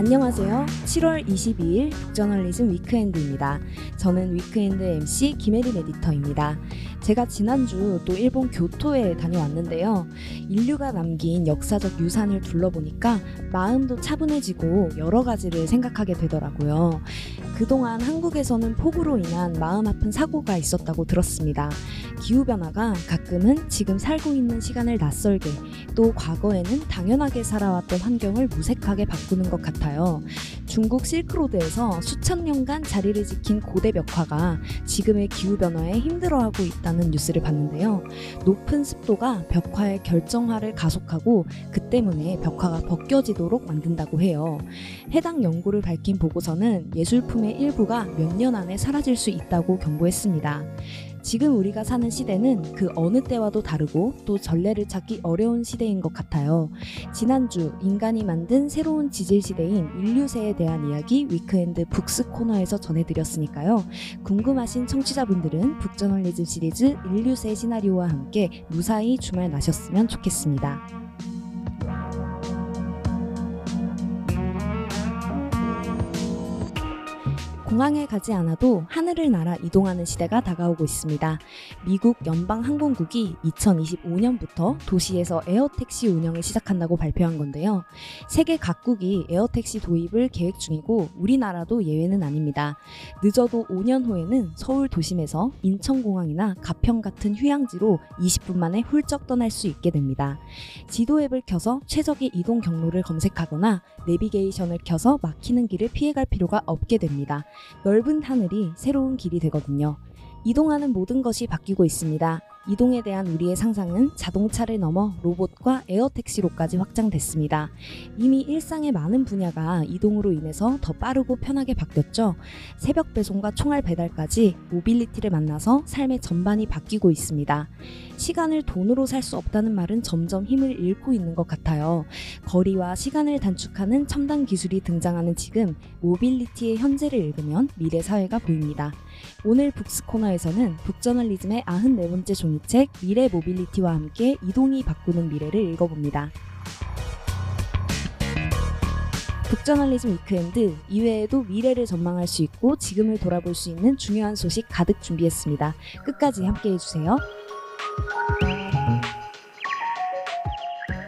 안녕하세요. 7월 22일 북저널리즘 위크엔드입니다. 저는 위크엔드 MC 김혜린 에디터입니다. 제가 지난주 또 일본 교토에 다녀왔는데요. 인류가 남긴 역사적 유산을 둘러보니까 마음도 차분해지고 여러 가지를 생각하게 되더라고요. 그동안 한국에서는 폭우로 인한 마음 아픈 사고가 있었다고 들었습니다. 기후변화가 가끔은 지금 살고 있는 시간을 낯설게 또 과거에는 당연하게 살아왔던 환경을 무색하게 바꾸는 것 같아요. 중국 실크로드에서 수천 년간 자리를 지킨 고대 벽화가 지금의 기후변화에 힘들어하고 있다 는 뉴스를 봤는데요. 높은 습도가 벽화의 결정화를 가속하고 그 때문에 벽화가 벗겨지도록 만든다고 해요. 해당 연구를 밝힌 보고서는 예술품의 일부가 몇 년 안에 사라질 수 있다고 경고했습니다. 지금 우리가 사는 시대는 그 어느 때와도 다르고 또 전례를 찾기 어려운 시대인 것 같아요. 지난주 인간이 만든 새로운 지질 시대인 인류세에 대한 이야기 위크엔드 북스 코너에서 전해드렸으니까요. 궁금하신 청취자분들은 북저널리즘 시리즈 인류세 시나리오와 함께 무사히 주말 나셨으면 좋겠습니다. 공항에 가지 않아도 하늘을 날아 이동하는 시대가 다가오고 있습니다. 미국 연방항공국이 2025년부터 도시에서 에어택시 운영을 시작한다고 발표한 건데요. 세계 각국이 에어택시 도입을 계획 중이고 우리나라도 예외는 아닙니다. 늦어도 5년 후에는 서울 도심에서 인천공항이나 가평 같은 휴양지로 20분 만에 훌쩍 떠날 수 있게 됩니다. 지도 앱을 켜서 최적의 이동 경로를 검색하거나 내비게이션을 켜서 막히는 길을 피해갈 필요가 없게 됩니다. 넓은 하늘이 새로운 길이 되거든요. 이동하는 모든 것이 바뀌고 있습니다. 이동에 대한 우리의 상상은 자동차를 넘어 로봇과 에어택시로까지 확장됐습니다. 이미 일상의 많은 분야가 이동으로 인해서 더 빠르고 편하게 바뀌었죠. 새벽 배송과 총알 배달까지 모빌리티를 만나서 삶의 전반이 바뀌고 있습니다. 시간을 돈으로 살 수 없다는 말은 점점 힘을 잃고 있는 것 같아요. 거리와 시간을 단축하는 첨단 기술이 등장하는 지금 모빌리티의 현재를 읽으면 미래 사회가 보입니다. 오늘 북스 코너에서는 북저널리즘의 94번째 종이책 미래 모빌리티와 함께 이동이 바꾸는 미래를 읽어봅니다. 북저널리즘 위크엔드 이외에도 미래를 전망할 수 있고 지금을 돌아볼 수 있는 중요한 소식 가득 준비했습니다. 끝까지 함께 해주세요.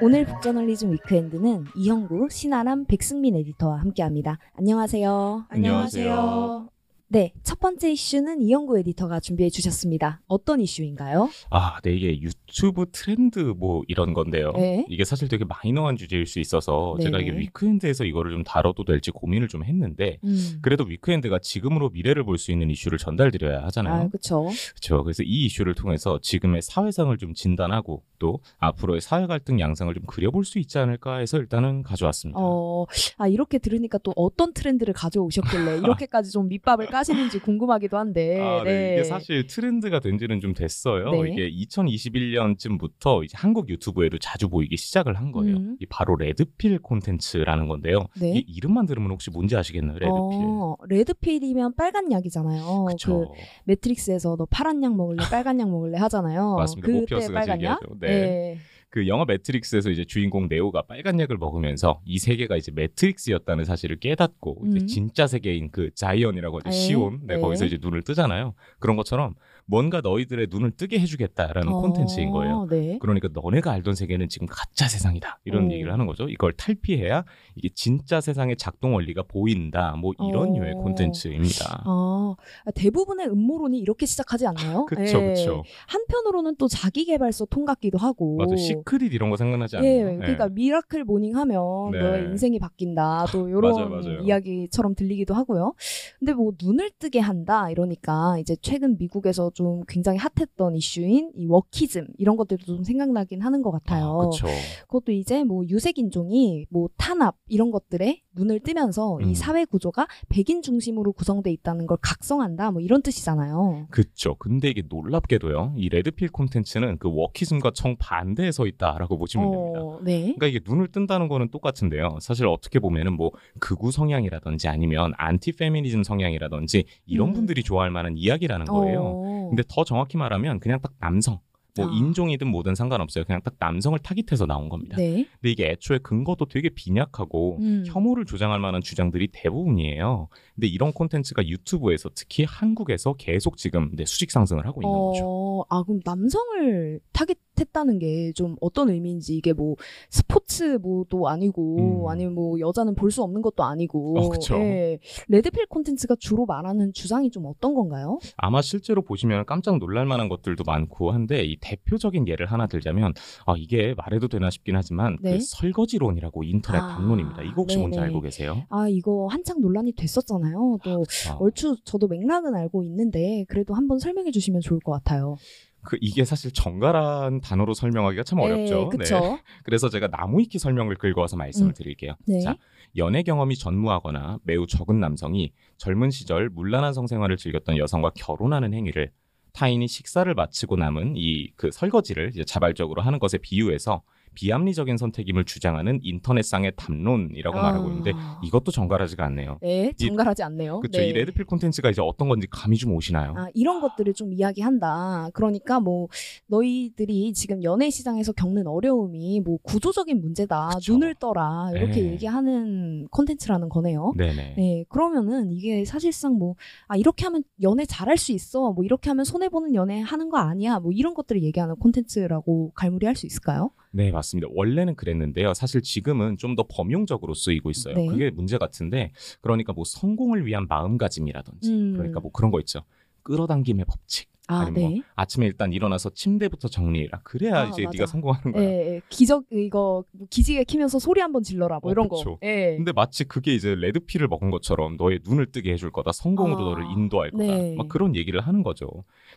오늘 북저널리즘 위크엔드는 이현구, 신아람, 백승민 에디터와 함께합니다. 안녕하세요. 안녕하세요. 네, 첫 번째 이슈는 이현구 에디터가 준비해 주셨습니다. 어떤 이슈인가요? 아, 네, 이게 유튜브 트렌드 뭐 이런 건데요. 네. 이게 사실 되게 마이너한 주제일 수 있어서 제가 네네. 이게 위크엔드에서 이거를 좀 다뤄도 될지 고민을 좀 했는데 음. 그래도 위크엔드가 지금으로 미래를 볼 수 있는 이슈를 전달드려야 하잖아요. 아, 그렇죠. 그렇죠. 그래서 이 이슈를 통해서 지금의 사회상을 좀 진단하고 또 앞으로의 사회 갈등 양상을 좀 그려볼 수 있지 않을까 해서 일단은 가져왔습니다. 어, 아 이렇게 들으니까 또 어떤 트렌드를 가져오셨길래 이렇게까지 좀 밑밥을 까 시는지 궁금하기도 한데. 아, 네. 이게 사실 트렌드가 된 지는 좀 됐어요. 네. 이게 2021년쯤부터 이제 한국 유튜브에도 자주 보이기 시작을 한 거예요. 음. 이 바로 레드필 콘텐츠라는 건데요. 네. 이 이름만 들으면 혹시 뭔지 아시겠나요? 레드필. 어, 레드필이면 빨간 약이잖아요. 그쵸. 그 매트릭스에서 너 파란 약 먹을래, 빨간 약 먹을래 하잖아요. 맞습니다. 그때 빨간 약. 네. 그 영화 매트릭스에서 이제 주인공 네오가 빨간 약을 먹으면서 이 세계가 이제 매트릭스였다는 사실을 깨닫고 이제 음. 진짜 세계인 그 자이언이라고 하죠. 네. 시온. 네, 네. 거기서 이제 눈을 뜨잖아요. 그런 것처럼 뭔가 너희들의 눈을 뜨게 해주겠다라는 어, 콘텐츠인 거예요. 네. 그러니까 너네가 알던 세계는 지금 가짜 세상이다. 이런 어. 얘기를 하는 거죠. 이걸 탈피해야 이게 진짜 세상의 작동 원리가 보인다. 뭐 이런 어. 류의 콘텐츠입니다. 아, 대부분의 음모론이 이렇게 시작하지 않나요? 그쵸, 예. 그쵸. 한편으로는 또 자기 개발서 톤 같기도 하고. 맞아. 시 시크릿 이런 거 생각나지 않나요? 예, 그러니까 미라클 모닝 하면 네. 너의 인생이 바뀐다. 또 이런 맞아요, 맞아요. 이야기처럼 들리기도 하고요. 근데 뭐 눈을 뜨게 한다 이러니까 이제 최근 미국에서 좀 굉장히 핫했던 이슈인 이 wokeism 이런 것들도 좀 생각나긴 하는 것 같아요. 그렇죠. 그것도 이제 뭐 유색 인종이 뭐 탄압 이런 것들에 눈을 뜨면서 음. 이 사회 구조가 백인 중심으로 구성돼 있다는 걸 각성한다 뭐 이런 뜻이잖아요. 그쵸. 근데 이게 놀랍게도요. 이 red pill 콘텐츠는 그 wokeism과 정 반대에 서 있다라고 보시면 됩니다. 어, 네. 그러니까 이게 눈을 뜬다는 거는 똑같은데요. 사실 어떻게 보면은 뭐 극우 성향이라든지 아니면 안티 페미니즘 성향이라든지 이런 음. 분들이 좋아할 만한 이야기라는 거예요. 어. 근데 더 정확히 말하면 그냥 딱 남성. 뭐 아. 인종이든 뭐든 상관없어요. 그냥 딱 남성을 타깃해서 나온 겁니다. 네. 근데 이게 애초에 근거도 되게 빈약하고 음. 혐오를 조장할 만한 주장들이 대부분이에요. 근데 이런 콘텐츠가 유튜브에서 특히 한국에서 계속 지금 네, 수직 상승을 하고 있는 거죠. 어, 아, 그럼 남성을 타깃했다는 게 좀 어떤 의미인지 이게 뭐 스포츠 뭐도 아니고 음. 아니면 뭐 여자는 볼 수 없는 것도 아니고. 어. 예. 레드필 콘텐츠가 주로 말하는 주장이 좀 어떤 건가요? 아마 실제로 보시면 깜짝 놀랄 만한 것들도 많고 한데 이 대표적인 예를 하나 들자면 아 이게 말해도 되나 싶긴 하지만 네. 그 설거지론이라고 인터넷 아, 담론입니다. 이거 혹시 뭔지 네네. 알고 계세요? 아, 이거 한창 논란이 됐었잖아요. 또 아, 얼추 저도 맥락은 알고 있는데 그래도 한번 설명해 주시면 좋을 것 같아요. 그 이게 사실 정갈한 단어로 설명하기가 참 어렵죠. 네, 그쵸. 그래서 제가 나무위키 설명을 긁어와서 말씀을 음. 드릴게요. 네. 자, 연애 경험이 전무하거나 매우 적은 남성이 젊은 시절 문란한 성생활을 즐겼던 여성과 결혼하는 행위를 타인이 식사를 마치고 남은 이 그 설거지를 이제 자발적으로 하는 것에 비유해서 비합리적인 선택임을 주장하는 인터넷상의 담론이라고 말하고 있는데 아. 이것도 정갈하지가 않네요. 네, 정갈하지 않네요. 그렇죠. 네. 이 레드필 콘텐츠가 이제 어떤 건지 감이 좀 오시나요? 아, 이런 것들을 좀 이야기한다. 그러니까 뭐 너희들이 지금 연애 시장에서 겪는 어려움이 뭐 구조적인 문제다. 그쵸. 눈을 떠라. 이렇게 네. 얘기하는 콘텐츠라는 거네요. 네네. 네, 그러면은 이게 사실상 뭐, 아, 이렇게 하면 연애 잘할 수 있어. 뭐, 이렇게 하면 손해 보는 연애 하는 거 아니야. 뭐, 이런 것들을 얘기하는 콘텐츠라고 갈무리 할 수 있을까요? 네, 맞습니다. 원래는 그랬는데요. 사실 지금은 좀 더 범용적으로 쓰이고 있어요. 네. 그게 문제 같은데, 그러니까 뭐 성공을 위한 마음가짐이라든지, 음. 그러니까 뭐 그런 거 있죠. 끌어당김의 법칙. 아, 아니면 뭐 네. 아침에 일단 일어나서 침대부터 정리해라. 그래야 아, 이제 맞아. 네가 성공하는 거야. 예, 예. 기적, 이거, 뭐 기지개 키면서 소리 한번 질러라. 뭐 어, 이런 그쵸. 거. 예. 근데 마치 그게 이제 레드필을 먹은 것처럼 너의 눈을 뜨게 해줄 거다. 성공으로 아, 너를 인도할 거다. 네. 막 그런 얘기를 하는 거죠.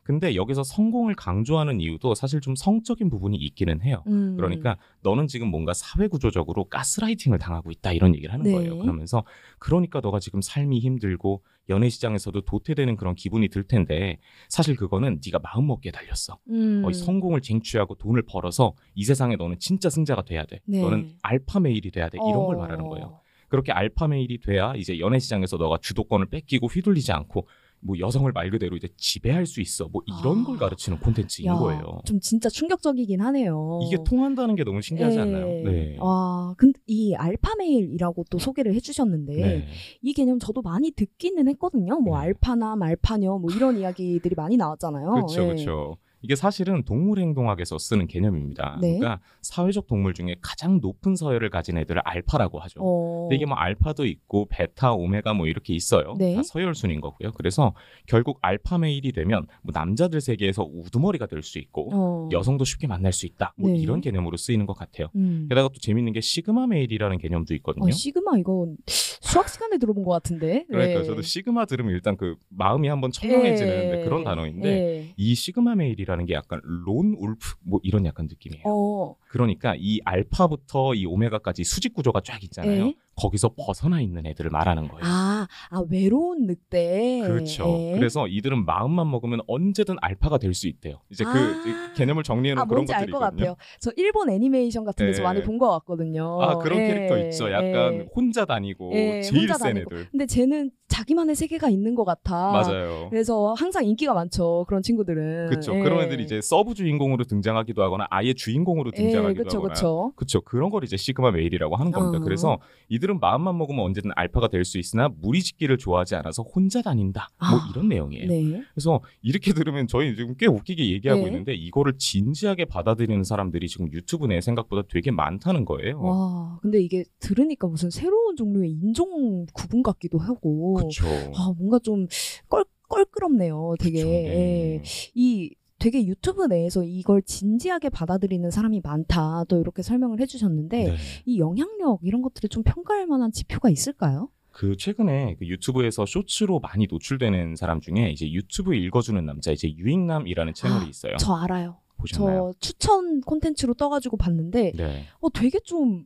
근데 여기서 성공을 강조하는 이유도 사실 좀 성적인 부분이 있기는 해요. 음. 그러니까 너는 지금 뭔가 사회 구조적으로 가스라이팅을 당하고 있다 이런 얘기를 하는 네. 거예요. 그러면서 그러니까 너가 지금 삶이 힘들고 연애 시장에서도 도태되는 그런 기분이 들 텐데 사실 그거는 네가 마음 먹기에 달렸어. 음. 어, 이 성공을 쟁취하고 돈을 벌어서 이 세상에 너는 진짜 승자가 돼야 돼. 네. 너는 알파 메일이 돼야 돼. 이런 걸 어. 말하는 거예요. 그렇게 알파 메일이 돼야 이제 연애 시장에서 너가 주도권을 뺏기고 휘둘리지 않고 뭐 여성을 말 그대로 이제 지배할 수 있어. 뭐 이런 아. 걸 가르치는 콘텐츠인 야, 거예요. 좀 진짜 충격적이긴 하네요. 이게 통한다는 게 너무 신기하지 예. 않나요? 네. 와, 근데 이 알파메일이라고 또 소개를 해주셨는데 네. 이 개념 저도 많이 듣기는 했거든요. 뭐 네. 알파나 말파녀 뭐 이런 이야기들이 많이 나왔잖아요. 그렇죠, 예. 그렇죠. 이게 사실은 동물행동학에서 쓰는 개념입니다. 네. 그러니까 사회적 동물 중에 가장 높은 서열을 가진 애들을 알파라고 하죠. 어. 근데 이게 뭐 알파도 있고 베타, 오메가 뭐 이렇게 있어요. 네. 다 서열 순인 거고요. 그래서 결국 알파 메일이 되면 뭐 남자들 세계에서 우두머리가 될 수 있고 어. 여성도 쉽게 만날 수 있다. 뭐 네. 이런 개념으로 쓰이는 것 같아요. 음. 게다가 또 재밌는 게 시그마 메일이라는 개념도 있거든요. 어, 시그마 이거 수학 시간에 들어본 것 같은데. 그러니까 예. 저도 시그마 들으면 일단 그 마음이 한번 청량해지는 예. 그런 단어인데 예. 이 시그마 메일이라는 게 약간 론 울프 뭐 이런 약간 느낌이에요. 어. 그러니까 이 알파부터 이 오메가까지 수직 구조가 쫙 있잖아요. 예. 거기서 벗어나 있는 애들을 말하는 거예요. 아, 아 외로운 늑대. 그렇죠. 예. 그래서 이들은 마음만 먹으면 언제든 알파가 될 수 있대요. 이제 그 아. 이 개념을 정리해 놓은 아, 그런 것들이 것 있거든요. 같아요. 저 일본 애니메이션 같은 데서 예. 많이 본 것 같거든요. 아 그런 예. 캐릭터 있죠. 약간 예. 혼자 다니고 예, 제일 혼자 센 다니고. 애들. 근데 쟤는 자기만의 세계가 있는 것 같아. 맞아요. 그래서 항상 인기가 많죠. 그런 친구들은. 그렇죠. 예. 그런 애들이 이제 서브 주인공으로 등장하기도 하거나 아예 주인공으로 예, 등장하기도 그렇죠, 하거나. 그렇죠. 그렇죠. 그런 걸 이제 sigma male이라고 하는 겁니다. 어. 그래서 이들 은 마음만 먹으면 언제든 알파가 될 수 있으나 무리짓기를 좋아하지 않아서 혼자 다닌다. 뭐 아, 이런 내용이에요. 네. 그래서 이렇게 들으면 저희 지금 꽤 웃기게 얘기하고 네. 있는데 이거를 진지하게 받아들이는 사람들이 지금 유튜브 내에 생각보다 되게 많다는 거예요. 와, 근데 이게 들으니까 무슨 새로운 종류의 인종 구분 같기도 하고. 그렇죠. 아, 뭔가 좀 껄, 껄끄럽네요. 되게. 그쵸, 네. 예. 이 되게 유튜브 내에서 이걸 진지하게 받아들이는 사람이 많다. 또 이렇게 설명을 해주셨는데 네. 이 영향력 이런 것들을 좀 평가할 만한 지표가 있을까요? 그 최근에 그 유튜브에서 쇼츠로 많이 노출되는 사람 중에 이제 유튜브 읽어주는 남자 이제 유익남이라는 채널이 아, 있어요. 저 알아요. 보셨나요? 저 추천 콘텐츠로 떠가지고 봤는데 네. 어 되게 좀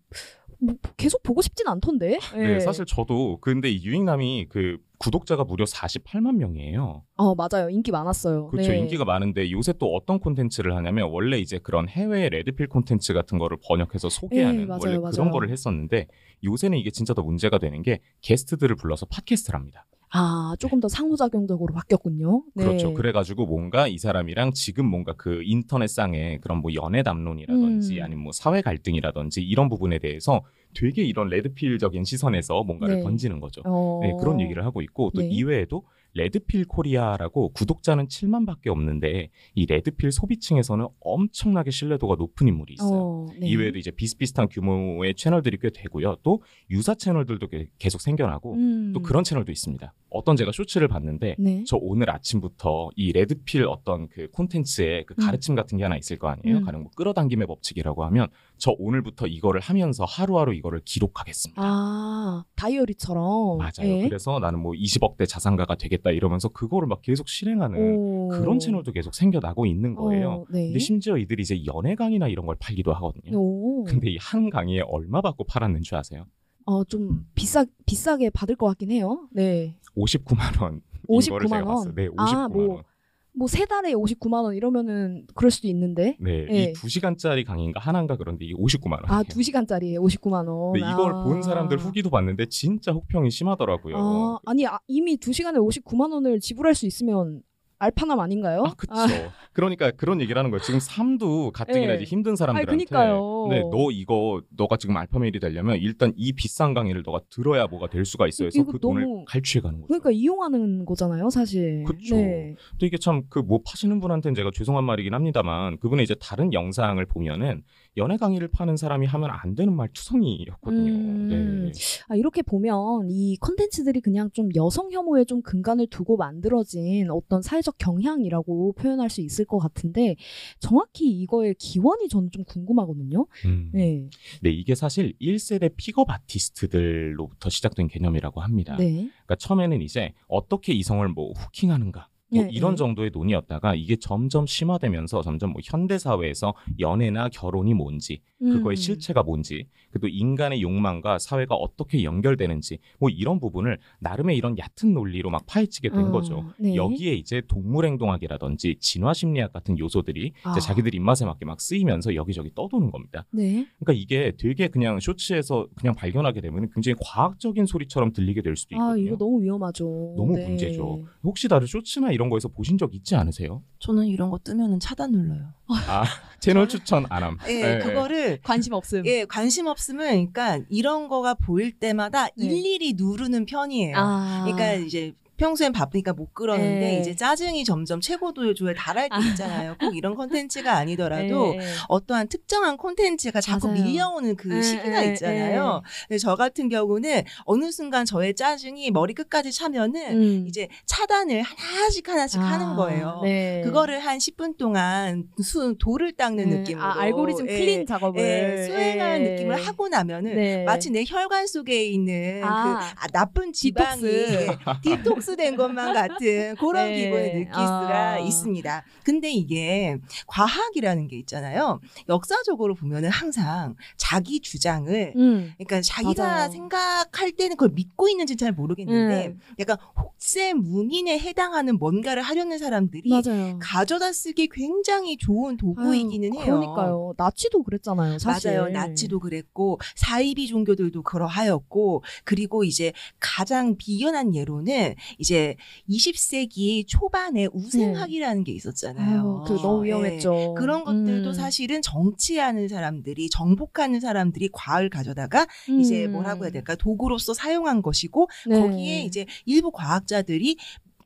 뭐, 계속 보고 싶진 않던데. 네, 예. 사실 저도 근데 이 유익남이 그 구독자가 무려 48만 명이에요. 어 맞아요 인기 많았어요. 그렇죠. 네. 인기가 많은데 요새 또 어떤 콘텐츠를 하냐면 원래 이제 그런 해외 레드필 콘텐츠 같은 거를 번역해서 소개하는 네, 맞아요, 원래 맞아요. 그런 거를 했었는데 요새는 이게 진짜 더 문제가 되는 게 게스트들을 불러서 팟캐스트를 합니다. 아 조금 더 상호작용적으로 바뀌었군요. 네. 그렇죠. 그래가지고 뭔가 이 사람이랑 지금 뭔가 그 인터넷상의 그런 뭐 연애 담론이라든지 음. 아니면 뭐 사회 갈등이라든지 이런 부분에 대해서 되게 이런 red pill적인 시선에서 뭔가를 네. 던지는 거죠. 어... 네, 그런 얘기를 하고 있고 또 네. 이외에도 레드필 코리아라고 구독자는 7만밖에 없는데 이 red pill 소비층에서는 엄청나게 신뢰도가 높은 인물이 있어요. 어, 네. 이외에도 이제 비슷비슷한 규모의 채널들이 꽤 되고요. 또 유사 채널들도 게- 계속 생겨나고 음. 또 그런 채널도 있습니다. 어떤 제가 쇼츠를 봤는데 네. 저 오늘 아침부터 이 red pill 어떤 그 콘텐츠의 그 음. 가르침 같은 게 하나 있을 거 아니에요. 음. 가령 뭐 끌어당김의 법칙이라고 하면 저 오늘부터 이거를 하면서 하루하루 이거를 기록하겠습니다. 아 다이어리처럼. 맞아요. 예. 그래서 나는 뭐 20억대 자산가가 되겠다 이러면서 그거를 막 계속 실행하는 오. 그런 채널도 계속 생겨나고 있는 거예요. 어, 네. 근데 심지어 이들이 이제 연애 강의나 이런 걸 팔기도 하거든요. 오. 근데 이 한 강의에 얼마 받고 팔았는 줄 아세요? 어, 좀 비싸 비싸게 받을 것 같긴 해요. 네. 59만 원. 59만 제가 원? 네, 59만 아, 뭐, 원. 뭐 세 달에 59만 원 이러면은 그럴 수도 있는데. 네, 예. 이 2시간짜리 강의인가 하나인가 그런데 이게 59만 원. 아, 2시간짜리에 59만 원. 네, 이걸 아. 본 사람들 후기도 봤는데 진짜 혹평이 심하더라고요. 아, 아니 아, 이미 2시간에 59만 원을 지불할 수 있으면 알파남 아닌가요? 아, 그쵸. 그러니까 그런 얘기를 하는 거예요. 지금 삶도 가뜩이나 네. 이제 힘든 사람들한테. 네, 너 이거 너가 지금 알파메일이 되려면 일단 이 비싼 강의를 너가 들어야 뭐가 될 수가 있어 해서 이거 그 돈을 너무- 갈취해 가는 거죠. 그러니까 이용하는 거잖아요, 사실. 그쵸. 네. 또 이게 참 그 뭐 파시는 분한테는 제가 죄송한 말이긴 합니다만 그분의 이제 다른 영상을 보면은 연애 강의를 파는 사람이 하면 안 되는 말 투성이였거든요. 음. 네. 아, 이렇게 보면 이 컨텐츠들이 그냥 좀 여성 혐오에 좀 근간을 두고 만들어진 어떤 사회적 경향이라고 표현할 수 있을 것 같은데 정확히 이거의 기원이 저는 좀 궁금하거든요. 음. 네. 네, 이게 사실 1세대 pickup artist들로부터 시작된 개념이라고 합니다. 네. 그러니까 처음에는 이제 어떻게 이성을 뭐 hooking하는가 뭐 네, 이런 네. 정도의 논의였다가 이게 점점 심화되면서 점점 뭐 현대 사회에서 연애나 결혼이 뭔지 그거의 음. 실체가 뭔지 그리고 또 인간의 욕망과 사회가 어떻게 연결되는지 뭐 이런 부분을 나름의 이런 얕은 논리로 막 파헤치게 된 어, 거죠. 네. 여기에 이제 동물 행동학이라든지 진화 심리학 같은 요소들이 아. 이제 자기들 입맛에 맞게 막 쓰이면서 여기저기 떠도는 겁니다. 네. 그러니까 이게 되게 그냥 쇼츠에서 그냥 발견하게 되면 굉장히 과학적인 소리처럼 들리게 될 수도 있거든요. 아, 이거 너무 위험하죠. 너무 네. 문제죠. 혹시 다른 쇼츠나 이런 거에서 보신 적 있지 않으세요? 저는 이런 거 뜨면은 차단 눌러요. 아 채널 추천 안 함. 예, 네, 그거를 관심 없음. 예, 관심 없으면 그러니까 이런 거가 보일 때마다 네. 일일이 누르는 편이에요. 아. 그러니까 이제 평소엔 바쁘니까 못 그러는데 네. 이제 짜증이 점점 최고조에 달할 때 아. 있잖아요. 꼭 이런 콘텐츠가 아니더라도 네, 네. 어떠한 특정한 콘텐츠가 자꾸 맞아요. 밀려오는 그 네, 시기가 네, 있잖아요. 근데 저 같은 경우는 어느 순간 저의 짜증이 머리 끝까지 차면은 음. 이제 차단을 하나씩 하나씩 아, 하는 거예요. 네. 그거를 한 10분 동안 수, 도를 닦는 네. 느낌으로 아, 알고리즘 예, clean 작업을 예, 수행하는 예. 느낌을 하고 나면은 네. 마치 내 혈관 속에 있는 아. 그 아, 나쁜 지방이 디톡스. 디톡스 된 것만 같은 그런 네. 기분을 느낄 수가 아. 있습니다. 근데 이게 과학이라는 게 있잖아요. 역사적으로 보면은 항상 자기 주장을 음. 그러니까 자기가 맞아요. 생각할 때는 그걸 믿고 있는지는 잘 모르겠는데 음. 약간 혹세 무민에 해당하는 뭔가를 하려는 사람들이 맞아요. 가져다 쓰기 굉장히 좋은 도구이기는 아유, 해요. 그러니까요. 나치도 그랬잖아요, 사실. 맞아요. 나치도 그랬고 사이비 종교들도 그러하였고 그리고 이제 가장 비연한 예로는 이제 20세기 초반에 우생학이라는 게 있었잖아요. 그 너무 예. 위험했죠. 그런 것들도 음. 사실은 정치하는 사람들이 정복하는 사람들이 과학을 가져다가 이제 음. 뭐라고 해야 될까 도구로서 사용한 것이고 네. 거기에 이제 일부 과학자들이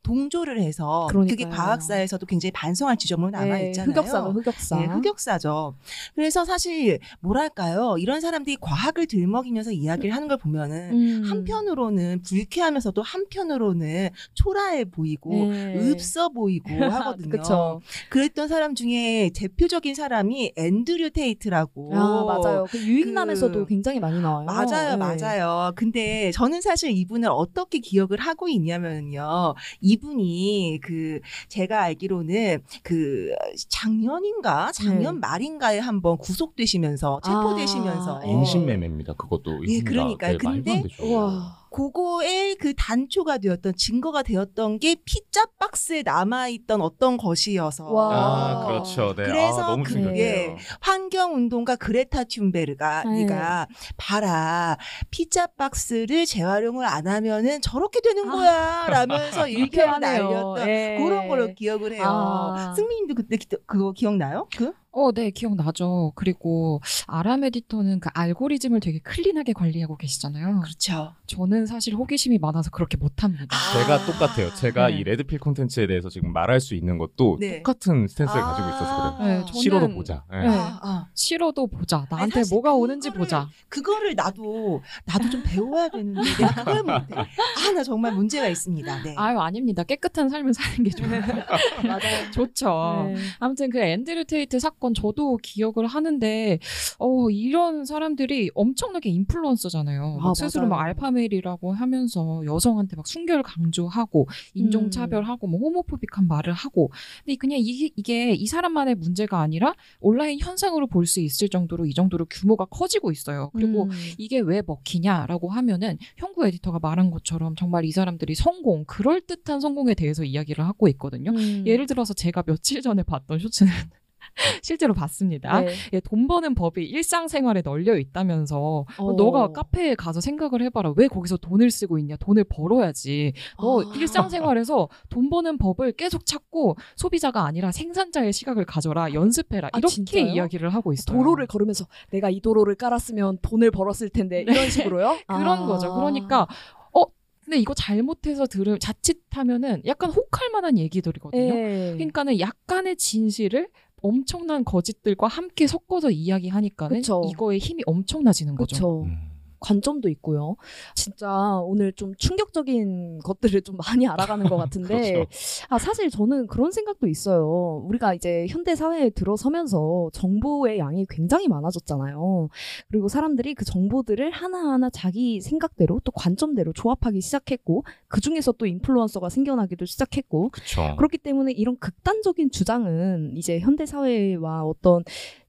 동조를 해서 그게 그러니까요. 과학사에서도 굉장히 반성할 지점으로 남아 네, 있잖아요. 흑역사가 흑역사. 네, 흑역사죠. 그래서 사실 뭐랄까요? 이런 사람들이 과학을 들먹이면서 이야기를 하는 걸 보면은 음. 한편으로는 불쾌하면서도 한편으로는 초라해 보이고 네. 읍서 보이고 하거든요. 그쵸. 그랬던 사람 중에 대표적인 사람이 앤드류 테이트라고. 아, 맞아요. 그 유익남에서도 그- 굉장히 많이 나와요. 맞아요, 네. 맞아요. 근데 저는 사실 이분을 어떻게 기억을 하고 있냐면요. 이 분이 그 제가 알기로는 그 작년인가 작년 네. 말인가에 한번 구속되시면서 체포되시면서 아, 인신매매입니다. 그것도 예. 그러니까요. 네, 말도 안 근데- 되죠. 우와. 그거의 그 단초가 되었던 증거가 되었던 게 피자 박스에 남아 있던 어떤 것이어서 와. 아, 그렇죠. 네. 그래서 아, 그-. 예. 환경 운동가 그레타 툰베르가 네. 네가 봐라 피자 박스를 재활용을 안 하면은 저렇게 되는 아. 거야 라면서 일편을. 날렸던 예. 그런 걸로 기억을 해요. 아. 승민님도 그때 기- 그거 기억나요? 그? 어, 네, 기억나죠. 그리고 아람 에디터는 그 알고리즘을 되게 클린하게 관리하고 계시잖아요. 그렇죠. 저는 사실 호기심이 많아서 그렇게 못합니다. 아. 제가 똑같아요. 제가 네. 이 레드필 콘텐츠에 대해서 지금 말할 수 있는 것도 네. 똑같은 스탠스를 아. 가지고 있어서 그래요. 네, 저는- 싫어도 보자. 예. 네. 아, 아. 싫어도 보자. 나한테 사실 뭐가 오는지 그거를- 보자. 그거를 나도 나도 좀 배워야 되는데 내가 그걸 못해. 아 나 정말 문제가 있습니다. 네. 아유, 아닙니다. 깨끗한 삶을 사는 게 좋아요. 맞아요. 좋죠. 네. 아무튼 그 앤드류 테이트 사건 저도 기억을 하는데 어 이런 사람들이 엄청나게 인플루언서잖아요. 아, 막 스스로 막. 알파메일이라고 하면서 여성한테 막 순결 강조하고 인종 차별하고 뭐 호모포빅한 말을 하고 근데 그냥 이게, 이게 이 사람만의 문제가 아니라 온라인 현상으로 볼 수 있을 정도로 이 정도로 규모가 커지고 있어요. 그리고 음. 이게 왜 먹히냐라고 하면은 형구 에디터가 말한 것처럼 정말 이 사람들이 성공, 그럴 듯한 성공에 대해서 이야기를 하고 있거든요. 음. 예를 들어서 제가 며칠 전에 봤던 쇼츠는 실제로 봤습니다. 네. 예, 돈 버는 법이 일상생활에 널려 있다면서 어. 너가 카페에 가서 생각을 해봐라. 왜 거기서 돈을 쓰고 있냐? 돈을 벌어야지. 너 아. 일상생활에서 돈 버는 법을 계속 찾고 소비자가 아니라 생산자의 시각을 가져라. 연습해라. 아, 이렇게 진짜요? 이야기를 하고 있어요. 도로를 걸으면서 내가 이 도로를 깔았으면 돈을 벌었을 텐데 이런 식으로요? 그런 아. 거죠. 그러니까 어 근데 이거 잘못해서 들으면 자칫하면은 약간 혹할 만한 얘기들이거든요. 예. 그러니까는 약간의 진실을 엄청난 거짓들과 함께 섞어서 이야기하니까는 그쵸. 이거의 힘이 엄청나지는 거죠. 음. 관점도 있고요. 진짜 오늘 좀 충격적인 것들을 좀 많이 알아가는 것 같은데, 그렇죠. 아, 사실 저는 그런 생각도 있어요. 우리가 이제 현대 사회에 들어서면서 정보의 양이 굉장히 많아졌잖아요. 그리고 사람들이 그 정보들을 하나하나 자기 생각대로 또 관점대로 조합하기 시작했고, 그 중에서 또 인플루언서가 생겨나기도 시작했고, 그렇죠. 그렇기 때문에 이런 극단적인 주장은 이제 현대 사회와 어떤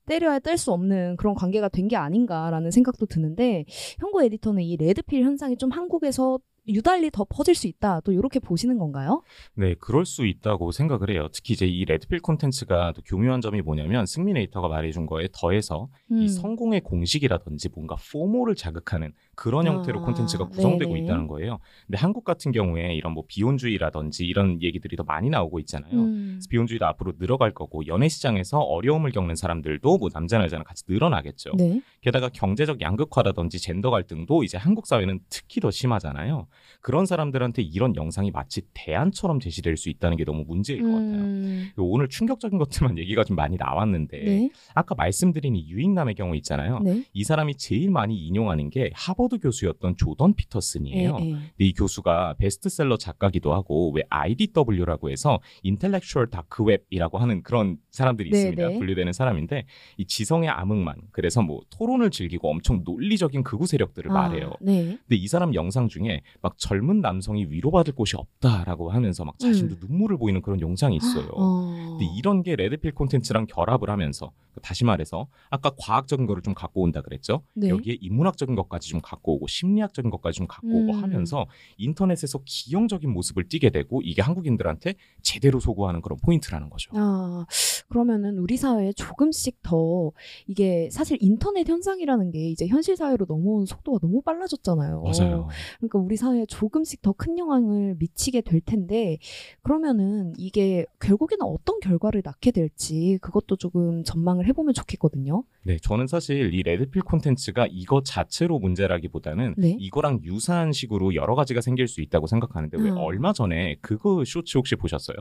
떼려야 뗄 수 없는 그런 관계가 된 게 아닌가라는 생각도 드는데 형구 에디터는 이 red pill 현상이 좀 한국에서 유달리 더 퍼질 수 있다. 또 이렇게 보시는 건가요? 네, 그럴 수 있다고 생각을 해요. 특히 이제 이 red pill 콘텐츠가 또 교묘한 점이 뭐냐면 승민 에디터가 말해준 거에 더해서 음. 이 성공의 공식이라든지 뭔가 FOMO를 자극하는 그런 아, 형태로 콘텐츠가 구성되고 네네. 있다는 거예요. 근데 한국 같은 경우에 이런 뭐 비혼주의라든지 이런 얘기들이 더 많이 나오고 있잖아요. 음. 비혼주의도 앞으로 늘어갈 거고 연애 시장에서 어려움을 겪는 사람들도 뭐 남자나 여자나 같이 늘어나겠죠. 네. 게다가 경제적 양극화라든지 젠더 갈등도 이제 한국 사회는 특히 더 심하잖아요. 그런 사람들한테 이런 영상이 마치 대안처럼 제시될 수 있다는 게 너무 문제일 것 같아요. 음. 오늘 충격적인 것들만 얘기가 좀 많이 나왔는데 네. 아까 말씀드린 이 유익남의 경우 있잖아요. 네. 이 사람이 제일 많이 인용하는 게 하버드 교수였던 조던 피터슨이에요. 예, 예. 근데 이 교수가 베스트셀러 작가기도 하고 왜 IDW라고 해서 intellectual dark web이라고 하는 그런 사람들이 네, 있습니다. 네. 분류되는 사람인데 이 지성의 암흑망 그래서 뭐 토론을 즐기고 엄청 논리적인 극우 세력들을 아, 말해요. 네. 근데 이 사람 영상 중에 막 젊은 남성이 위로받을 곳이 없다라고 하면서 막 자신도 눈물을 보이는 그런 영상이 있어요. 음. 어. 근데 이런 게 red pill 콘텐츠랑 결합을 하면서 다시 말해서 아까 과학적인 거를 좀 갖고 온다 그랬죠. 네. 여기에 인문학적인 것까지 좀 갖고 오고 심리학적인 것까지 좀 갖고 오고 음. 하면서 인터넷에서 기형적인 모습을 띠게 되고 이게 한국인들한테 제대로 소구하는 그런 포인트라는 거죠. 아, 그러면은 우리 사회에 조금씩 더 이게 사실 인터넷 현상이라는 게 이제 현실 사회로 넘어온 속도가 너무 빨라졌잖아요. 맞아요. 그러니까 우리 사회 사회에 조금씩 더 큰 영향을 미치게 될 텐데 그러면은 이게 결국에는 어떤 결과를 낳게 될지 그것도 조금 전망을 해보면 좋겠거든요. 네, 저는 사실 이 red pill 콘텐츠가 이거 자체로 문제라기보다는 네. 이거랑 유사한 식으로 여러 가지가 생길 수 있다고 생각하는데 왜 음. 얼마 전에 그거 쇼츠 혹시 보셨어요?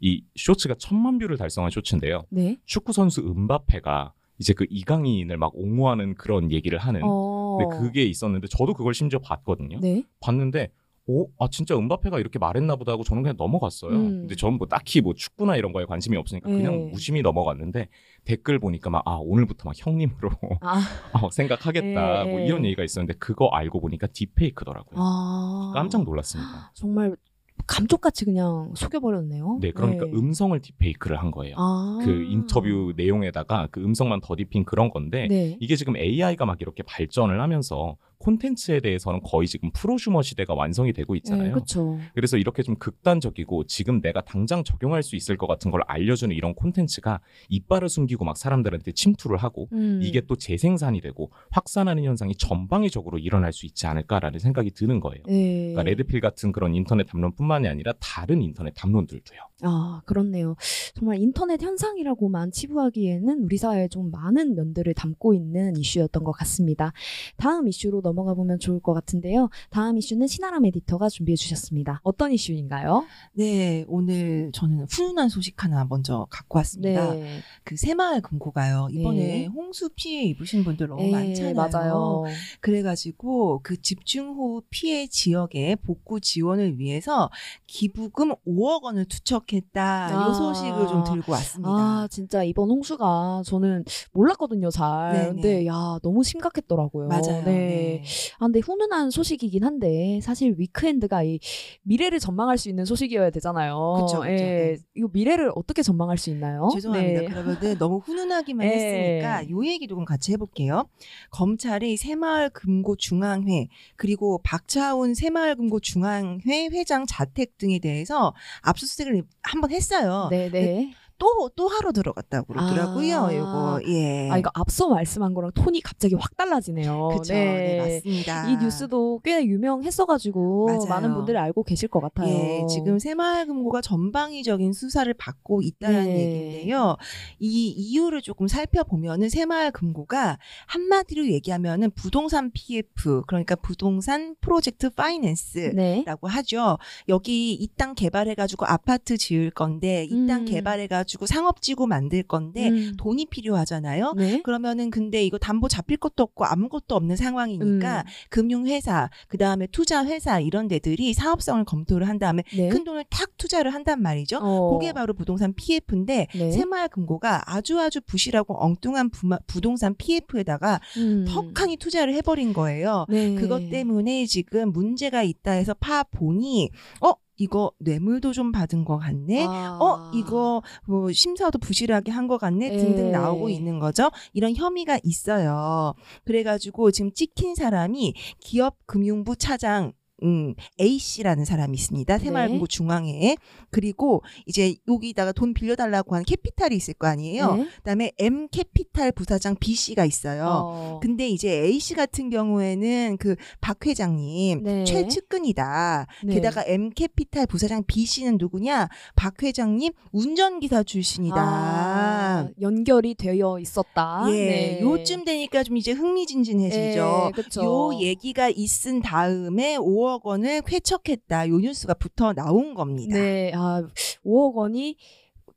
이 쇼츠가 천만 뷰를 달성한 쇼츠인데요. 네. 축구 선수 음바페가 이제 그 이강인을 막 옹호하는 그런 얘기를 하는 어. 근데 그게 있었는데 저도 그걸 심지어 봤거든요. 네. 봤는데 오, 아 진짜 음바페가 이렇게 말했나 보다 하고 저는 그냥 넘어갔어요. 음. 근데 저는 뭐 딱히 뭐 축구나 이런 거에 관심이 없으니까 그냥 네. 무심히 넘어갔는데 댓글 보니까 막 아 오늘부터 막 형님으로 아. 어, 생각하겠다 네, 뭐 네. 이런 얘기가 있었는데 그거 알고 보니까 딥페이크더라고요. 아. 깜짝 놀랐습니다. 정말 감쪽같이 그냥 속여버렸네요. 네, 그러니까 음성을 딥페이크를 한 거예요. 아. 그 인터뷰 내용에다가 그 음성만 더딥힌 그런 건데 네. 이게 지금 AI가 막 이렇게 발전을 하면서 콘텐츠에 대해서는 거의 지금 프로슈머 시대가 완성이 되고 있잖아요. 네, 그렇죠. 그래서 이렇게 좀 극단적이고 지금 내가 당장 적용할 수 있을 것 같은 걸 알려주는 이런 콘텐츠가 이빨을 숨기고 막 사람들한테 침투를 하고 음. 이게 또 재생산이 되고 확산하는 현상이 전방위적으로 일어날 수 있지 않을까라는 생각이 드는 거예요. 네. 그러니까 레드필 같은 그런 인터넷 담론뿐만이 아니라 다른 인터넷 담론들도요. 아, 그렇네요. 정말 인터넷 현상이라고만 치부하기에는 우리 사회에 좀 많은 면들을 담고 있는 이슈였던 것 같습니다. 다음 이슈로 넘 어가 보면 좋을 것 같은데요. 다음 이슈는 신아람 에디터가 준비해 주셨습니다. 어떤 이슈인가요? 네, 오늘 저는 훈훈한 소식 하나 먼저 갖고 왔습니다. 네. 그 새마을 금고가요. 이번에 네. 홍수 피해 입으신 분들 너무 네, 많잖아요. 맞아요. 그래가지고 그 집중호우 피해 지역의 복구 지원을 위해서 기부금 5억 원을 투척했다. 아. 이 소식을 좀 들고 왔습니다. 아, 진짜 이번 홍수가 저는 몰랐거든요, 잘. 네네. 근데 야, 너무 심각했더라고요. 맞아요. 네. 아, 근데 훈훈한 소식이긴 한데 사실 위크엔드가 이 미래를 전망할 수 있는 소식이어야 되잖아요. 그쵸, 그쵸. 예. 네. 이거 미래를 어떻게 전망할 수 있나요? 죄송합니다. 네. 그러면은 너무 훈훈하기만 네. 했으니까 요 얘기 조금 같이 해볼게요. 검찰이 새마을 금고 중앙회 그리고 박차훈 새마을 금고 중앙회 회장 자택 등에 대해서 압수수색을 한번 했어요. 네, 네. 또 또 하러 들어갔다고 그러더라고요. 아. 이거 예. 아, 이거 앞서 말씀한 거랑 톤이 갑자기 확 달라지네요. 그쵸. 네. 맞습니다. 이 뉴스도 꽤 유명했어가지고 맞아요. 많은 분들이 알고 계실 것 같아요. 예, 지금 새마을금고가 전방위적인 수사를 받고 있다는 네. 얘기인데요. 이 이유를 조금 살펴보면은 새마을금고가 한마디로 얘기하면은 부동산 PF 그러니까 부동산 프로젝트 파이낸스 네. 라고 하죠. 여기 이 땅 개발해가지고 아파트 지을 건데 이땅 음. 개발해가지고 상업지구 만들 건데 음. 돈이 필요하잖아요. 네. 그러면은 근데 이거 담보 잡힐 것도 없고 아무것도 없는 상황이니까 음. 금융회사 그 다음에 투자회사 이런 데들이 사업성을 검토를 한 다음에 네. 큰 돈을 탁 투자를 한단 말이죠. 어. 그게 바로 부동산 PF인데 네. 새마을금고가 아주 아주 부실하고 엉뚱한 부마- 부동산 PF에다가 음. 턱하니 투자를 해버린 거예요. 네. 그것 때문에 지금 문제가 있다 해서 파 보니 어 이거 뇌물도 좀 받은 것 같네. 아. 어 이거 뭐 심사도 부실하게 한 것 같네 예. 등등 나오고 있는 거죠. 이런 혐의가 있어요. 그래가지고 지금 찍힌 사람이 기업금융부 차장. 음, A 씨라는 사람이 있습니다. 새마을금고 네. 중앙회에 그리고 이제 여기다가 돈 빌려달라고 하는 캐피탈이 있을 거 아니에요. 네. 그다음에 M 캐피탈 부사장 B 씨가 있어요. 어. 근데 이제 A 씨 같은 경우에는 그 박 회장님 네. 최측근이다. 네. 게다가 M 캐피탈 부사장 B 씨는 누구냐? 박 회장님 운전기사 출신이다. 아, 연결이 되어 있었다. 예, 네. 요쯤 되니까 좀 이제 흥미진진해지죠. 예, 그쵸. 요 얘기가 있은 다음에 5억 원을 쾌척했다. 요 뉴스가 붙어 나온 겁니다. 네, 아, 5억 원이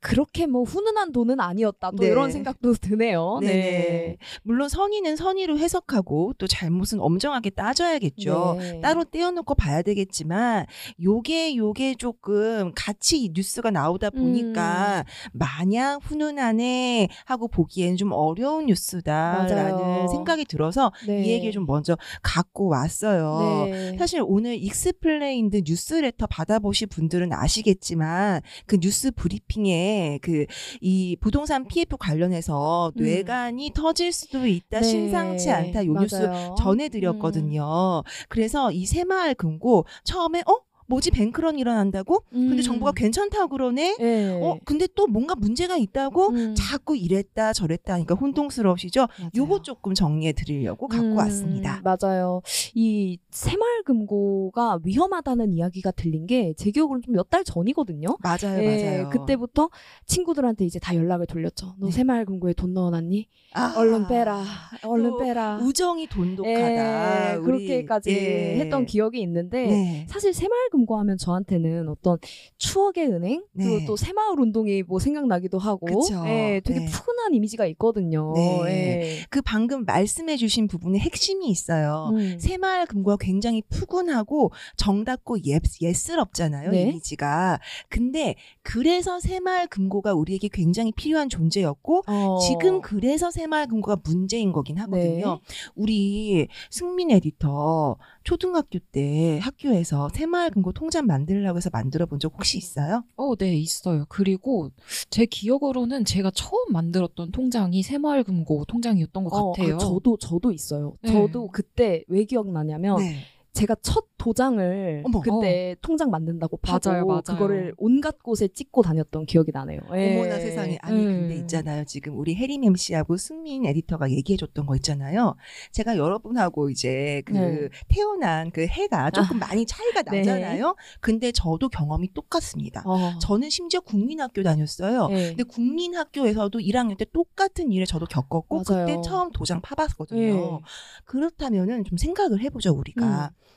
그렇게 뭐 훈훈한 돈은 아니었다. 또 네. 이런 생각도 드네요. 네네. 네. 물론 선의는 선의로 해석하고 또 잘못은 엄정하게 따져야겠죠. 네. 따로 떼어놓고 봐야 되겠지만 요게 요게 조금 같이 이 뉴스가 나오다 보니까 음. 마냥 훈훈하네 하고 보기엔 좀 어려운 뉴스다라는 맞아요. 생각이 들어서 네. 이 얘기를 좀 먼저 갖고 왔어요. 네. 사실 오늘 explained 뉴스레터 받아보신 분들은 아시겠지만 그 뉴스 브리핑에 그 이 부동산 PF 관련해서 음. 뇌관이 터질 수도 있다 네. 심상치 않다 요 뉴스 맞아요. 음. 전해드렸거든요. 그래서 이 새마을 금고 처음에 어 뭐지 뱅크런 일어난다고? 근데 음. 정부가 괜찮다 그러네. 예. 어 근데 또 뭔가 문제가 있다고 음. 자꾸 이랬다 저랬다 하니까 혼동스러우시죠? 맞아요. 요거 조금 정리해 드리려고 갖고 음, 왔습니다. 맞아요. 이 새마을금고가 위험하다는 이야기가 들린 게 제 기억으로는 좀 몇 달 전이거든요. 맞아요, 예, 맞아요. 그때부터 친구들한테 이제 다 연락을 돌렸죠. 너 네. 새마을금고에 돈 넣어놨니? 아, 얼른 빼라. 얼른 또 빼라. 우정이 돈독하다. 예, 우리- 그렇게까지 예. 했던 기억이 있는데 네. 사실 새마을금 고 하면 저한테는 어떤 추억의 은행 그리고 네. 또 새마을 운동이 뭐 생각나기도 하고 그쵸. 예, 되게 네. 푸근한 이미지가 있거든요. 네. 예. 그 방금 말씀해주신 부분에 핵심이 있어요. 음. 새마을 금고가 굉장히 푸근하고 정답고 예, 예스럽잖아요 네. 이미지가. 근데 그래서 새마을 금고가 우리에게 굉장히 필요한 존재였고 어. 지금 그래서 새마을 금고가 문제인 거긴 하거든요. 네. 우리 승민 에디터 초등학교 때 학교에서 새마을 금고 통장 만들려고 해서 만들어 본 적 혹시 있어요? 어, 네, 있어요. 그리고 제 기억으로는 제가 처음 만들었던 통장이 새마을 금고 통장이었던 것 어, 같아요. 아, 저도 저도 있어요. 네. 저도 그때 왜 기억나냐면 네. 제가 첫 도장을 어머. 그때 통장 만든다고 파고 맞아요, 맞아요. 그거를 온갖 곳에 찍고 다녔던 기억이 나네요. 예. 어머나 세상에 아니 음. 근데 있잖아요 지금 우리 혜림 MC하고 승민 에디터가 얘기해줬던 거 있잖아요 제가 여러분하고 이제 그 네. 태어난 그 해가 조금 많이 차이가 네. 나잖아요 근데 저도 경험이 똑같습니다 어. 저는 심지어 국민학교 다녔어요 예. 근데 국민학교에서도 1학년 때 똑같은 일을 저도 겪었고 맞아요. 그때 처음 도장 파봤거든요 예. 그렇다면은 좀 생각을 해보죠 우리가 어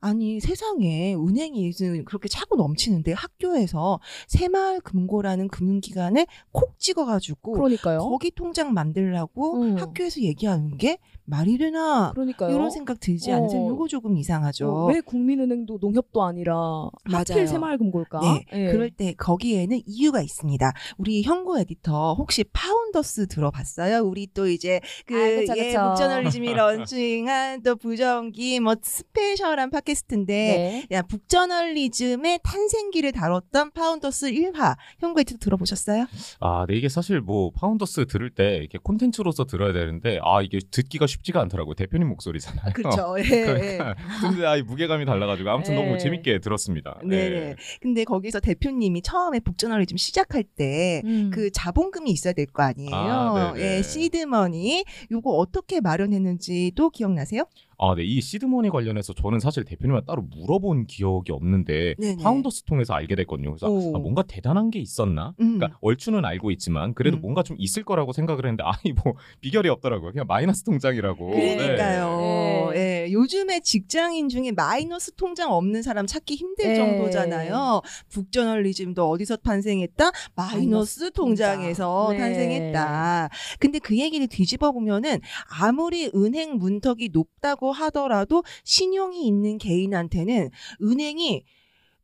아니 세상에 은행이 그렇게 차고 넘치는데 학교에서 새마을 금고라는 금융기관에 콕 찍어가지고 그러니까요. 거기 통장 만들라고 음. 학교에서 얘기하는 게 말이 되나 그러니까요. 이런 생각 들지 않으세요? 어. 이거 조금 이상하죠. 어, 왜 국민은행도 농협도 아니라 하필 맞아요. 새마을 금고일까? 네, 예. 그럴 때 거기에는 이유가 있습니다. 우리 현고 에디터 혹시 Founders 들어봤어요? 우리 또 이제 그 아, 그쵸, 예, 그쵸. 북저널리즘 이 런칭한 또 부정기 뭐 스페셜한 팟캐스트인데 네. 야, 북저널리즘의 탄생기를 다뤘던 Founders 1화 현고 에디터 들어보셨어요? 아, 네 이게 사실 뭐 Founders 들을 때 이렇게 콘텐츠로서 들어야 되는데 아 이게 듣기가 쉽지가 않더라고요. 대표님 목소리잖아요. 그렇죠. 예, 예. 그러니까 근데 아, 이 무게감이 달라가지고 아무튼 네. 너무 재밌게 들었습니다. 네네. 예. 근데 거기서 대표님이 처음에 북저널리즘 시작할 때 음. 그 자본금이 있어야 될 거 아니에요. 아, 네네. 예, seed money 요거 어떻게 마련했는지도 기억나세요? 아, 네. 이 시드머니 관련해서 저는 사실 대표님한테 따로 물어본 기억이 없는데 네네. 파운더스 통해서 알게 됐거든요. 그래서 오. 아, 뭔가 대단한 게 있었나? 음. 그러니까 얼추는 알고 있지만 그래도 음. 뭔가 좀 있을 거라고 생각을 했는데 아니 뭐 비결이 없더라고요. 그냥 마이너스 통장이라고. 그러니까요. 네. 예, 요즘에 직장인 중에 마이너스 통장 없는 사람 찾기 힘들 네. 정도잖아요. 북저널리즘도 어디서 탄생했다? 마이너스 마이너스 통장에서 통장. 네. 탄생했다. 근데 그 얘기를 뒤집어 보면은 아무리 은행 문턱이 높다고 하더라도 신용이 있는 개인한테는 은행이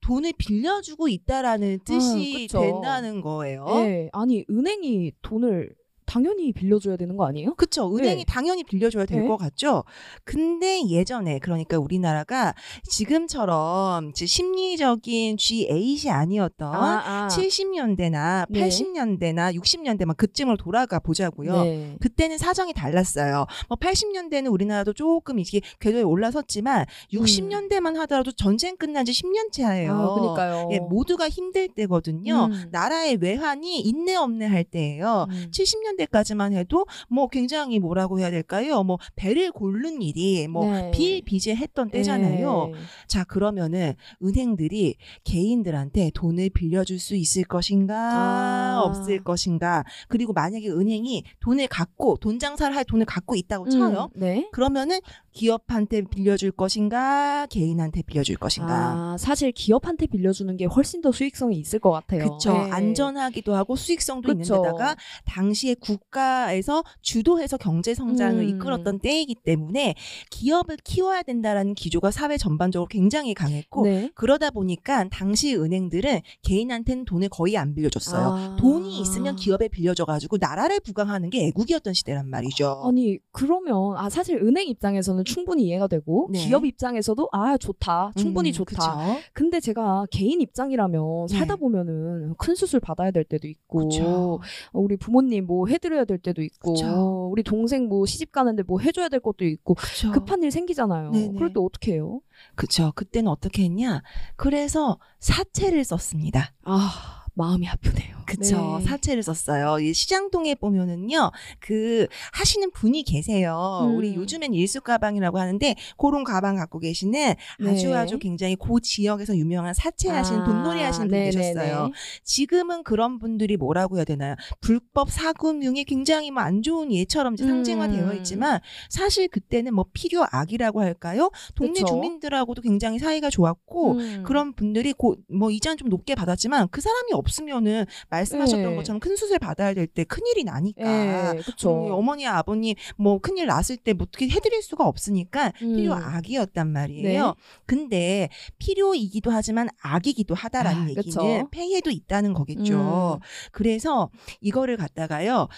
돈을 빌려주고 있다라는 뜻이 그쵸. 된다는 거예요. 예. 아니 은행이 돈을 당연히 빌려줘야 되는 거 아니에요? 그쵸. 은행이 네. 당연히 빌려줘야 될 네. 것 같죠. 근데 예전에 그러니까 우리나라가 지금처럼 심리적인 G8이 아니었던 아. 70년대나 네. 80년대나 60년대 막 그쯤으로 돌아가 보자고요. 네. 그때는 사정이 달랐어요. 뭐 80년대는 우리나라도 조금 이게 궤도에 올라섰지만 60년대만 하더라도 전쟁 끝난 지 10년째 예요 아, 그러니까요. 예, 모두가 힘들 때거든요. 음. 나라의 외환이 인내 없네 할 때예요. 음. 70년 대까지만 해도 뭐 굉장히 뭐라고 해야 될까요? 뭐 배를 고른 일이 뭐 네. 비일비재했던 때잖아요. 네. 자 그러면은 은행들이 개인들한테 돈을 빌려줄 수 있을 것인가 아. 없을 것인가 그리고 만약에 은행이 돈을 갖고 돈 장사를 할 돈을 갖고 있다고 쳐요. 음, 네. 그러면은 기업한테 빌려줄 것인가 개인한테 빌려줄 것인가. 아, 사실 기업한테 빌려주는 게 훨씬 더 수익성이 있을 것 같아요. 네. 안전하기도 하고 수익성도 그쵸. 있는데다가 당시에 국가에서 주도해서 경제 성장을 음. 이끌었던 때이기 때문에 기업을 키워야 된다라는 기조가 사회 전반적으로 굉장히 강했고 네. 그러다 보니까 당시 은행들은 개인한테는 돈을 거의 안 빌려줬어요. 아. 돈이 있으면 기업에 빌려줘 가지고 나라를 부강하는 게 애국이었던 시대란 말이죠. 아니 그러면 아 사실 은행 입장에서는 충분히 이해가 되고 네. 기업 입장에서도 아 좋다 충분히 음, 좋다 그쵸? 근데 제가 개인 입장이라면 네. 살다 보면은 큰 수술 받아야 될 때도 있고 그쵸. 어, 우리 부모님 뭐 해드려야 될 때도 있고 그쵸. 우리 동생 뭐 시집 가는데 뭐 해줘야 될 것도 있고 그쵸. 급한 일 생기잖아요. 네네. 그럴 때 어떻게 해요? 그쵸. 그때는 어떻게 했냐? 그래서 사채를 썼습니다. 아 마음이 아프네요. 그쵸. 네. 사채를 썼어요. 이 시장통에 보면은요, 그, 하시는 분이 계세요. 음. 우리 요즘엔 일수 가방이라고 하는데, 그런 가방 갖고 계시는 아주 네. 아주 굉장히 그 지역에서 유명한 사채 하시는 돈놀이 하시는 분 아. 계셨어요. 지금은 그런 분들이 뭐라고 해야 되나요? 불법 사금융이 굉장히 뭐 안 좋은 예처럼 이제 상징화되어 음. 있지만, 사실 그때는 뭐 필요악이라고 할까요? 동네 그쵸. 주민들하고도 굉장히 사이가 좋았고, 음. 그런 분들이 고, 뭐 이자는 좀 높게 받았지만 그 사람이 없 으면은 말씀하셨던 네. 것처럼 큰 수술 받아야 될 때 큰일이 나니까 예, 그쵸. 음, 어머니 아버님 뭐 큰일 났을 때 뭐 어떻게 해드릴 수가 없으니까 음. 필요 악이었단 말이에요. 네. 근데 필요이기도 하지만 악이기도 하다라는 아, 얘기는 그쵸. 폐해도 있다는 거겠죠. 음. 그래서 이거를 갖다가요.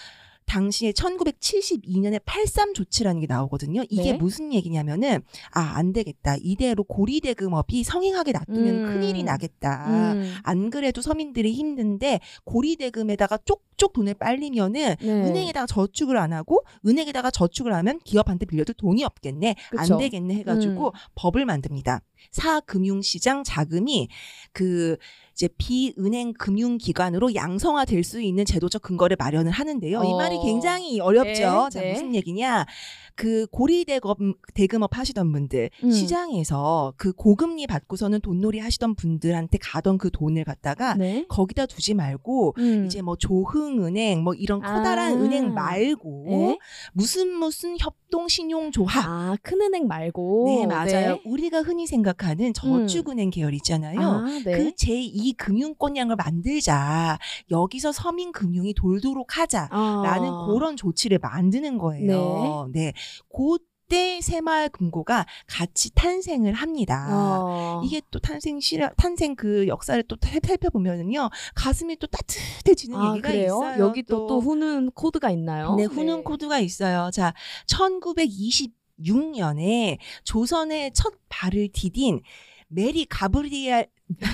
당시에 1972년에 83 조치라는 게 나오거든요. 이게 네. 무슨 얘기냐면은 아, 안 되겠다. 이대로 고리 대금업이 성행하게 놔두면 음. 큰일이 나겠다. 음. 안 그래도 서민들이 힘든데 고리 대금에다가 쪽 쪽 돈을 빨리면은 네. 은행에다가 저축을 안 하고 은행에다가 저축을 하면 기업한테 빌려줄 돈이 없겠네. 그쵸. 안 되겠네 해가지고 음. 법을 만듭니다. 사금융시장 자금이 그 이제 비은행 금융기관으로 양성화될 수 있는 제도적 근거를 마련을 하는데요. 이 어. 말이 굉장히 어렵죠. 네, 자 네. 무슨 얘기냐? 그 고리 대금 대금업 하시던 분들 음. 시장에서 그 고금리 받고서는 돈놀이 하시던 분들한테 가던 그 돈을 갖다가 네. 거기다 두지 말고 음. 이제 뭐 조흥은행 뭐 이런 커다란 아. 은행 말고 네. 무슨 무슨 협동신용조합 아, 큰 은행 말고. 네 맞아요 우리가 흔히 생각하는 저축은행 계열 있잖아요 아, 네. 그 제2 금융권량을 만들자 여기서 서민 금융이 돌도록 하자라는 아. 그런 조치를 만드는 거예요 네 그때 새마을금고가 같이 탄생을 합니다 어. 이게 또 탄생 실 탄생 그 역사를 또 살- 살펴보면은요 가슴이 또 따뜻해지는 아, 얘기가 그래요? 있어요. 여기 또, 또 후는 코드가 있나요? 네 후는 코드가 있어요. 자 1926년에 조선의 첫 발을 디딘 메리 가브리엘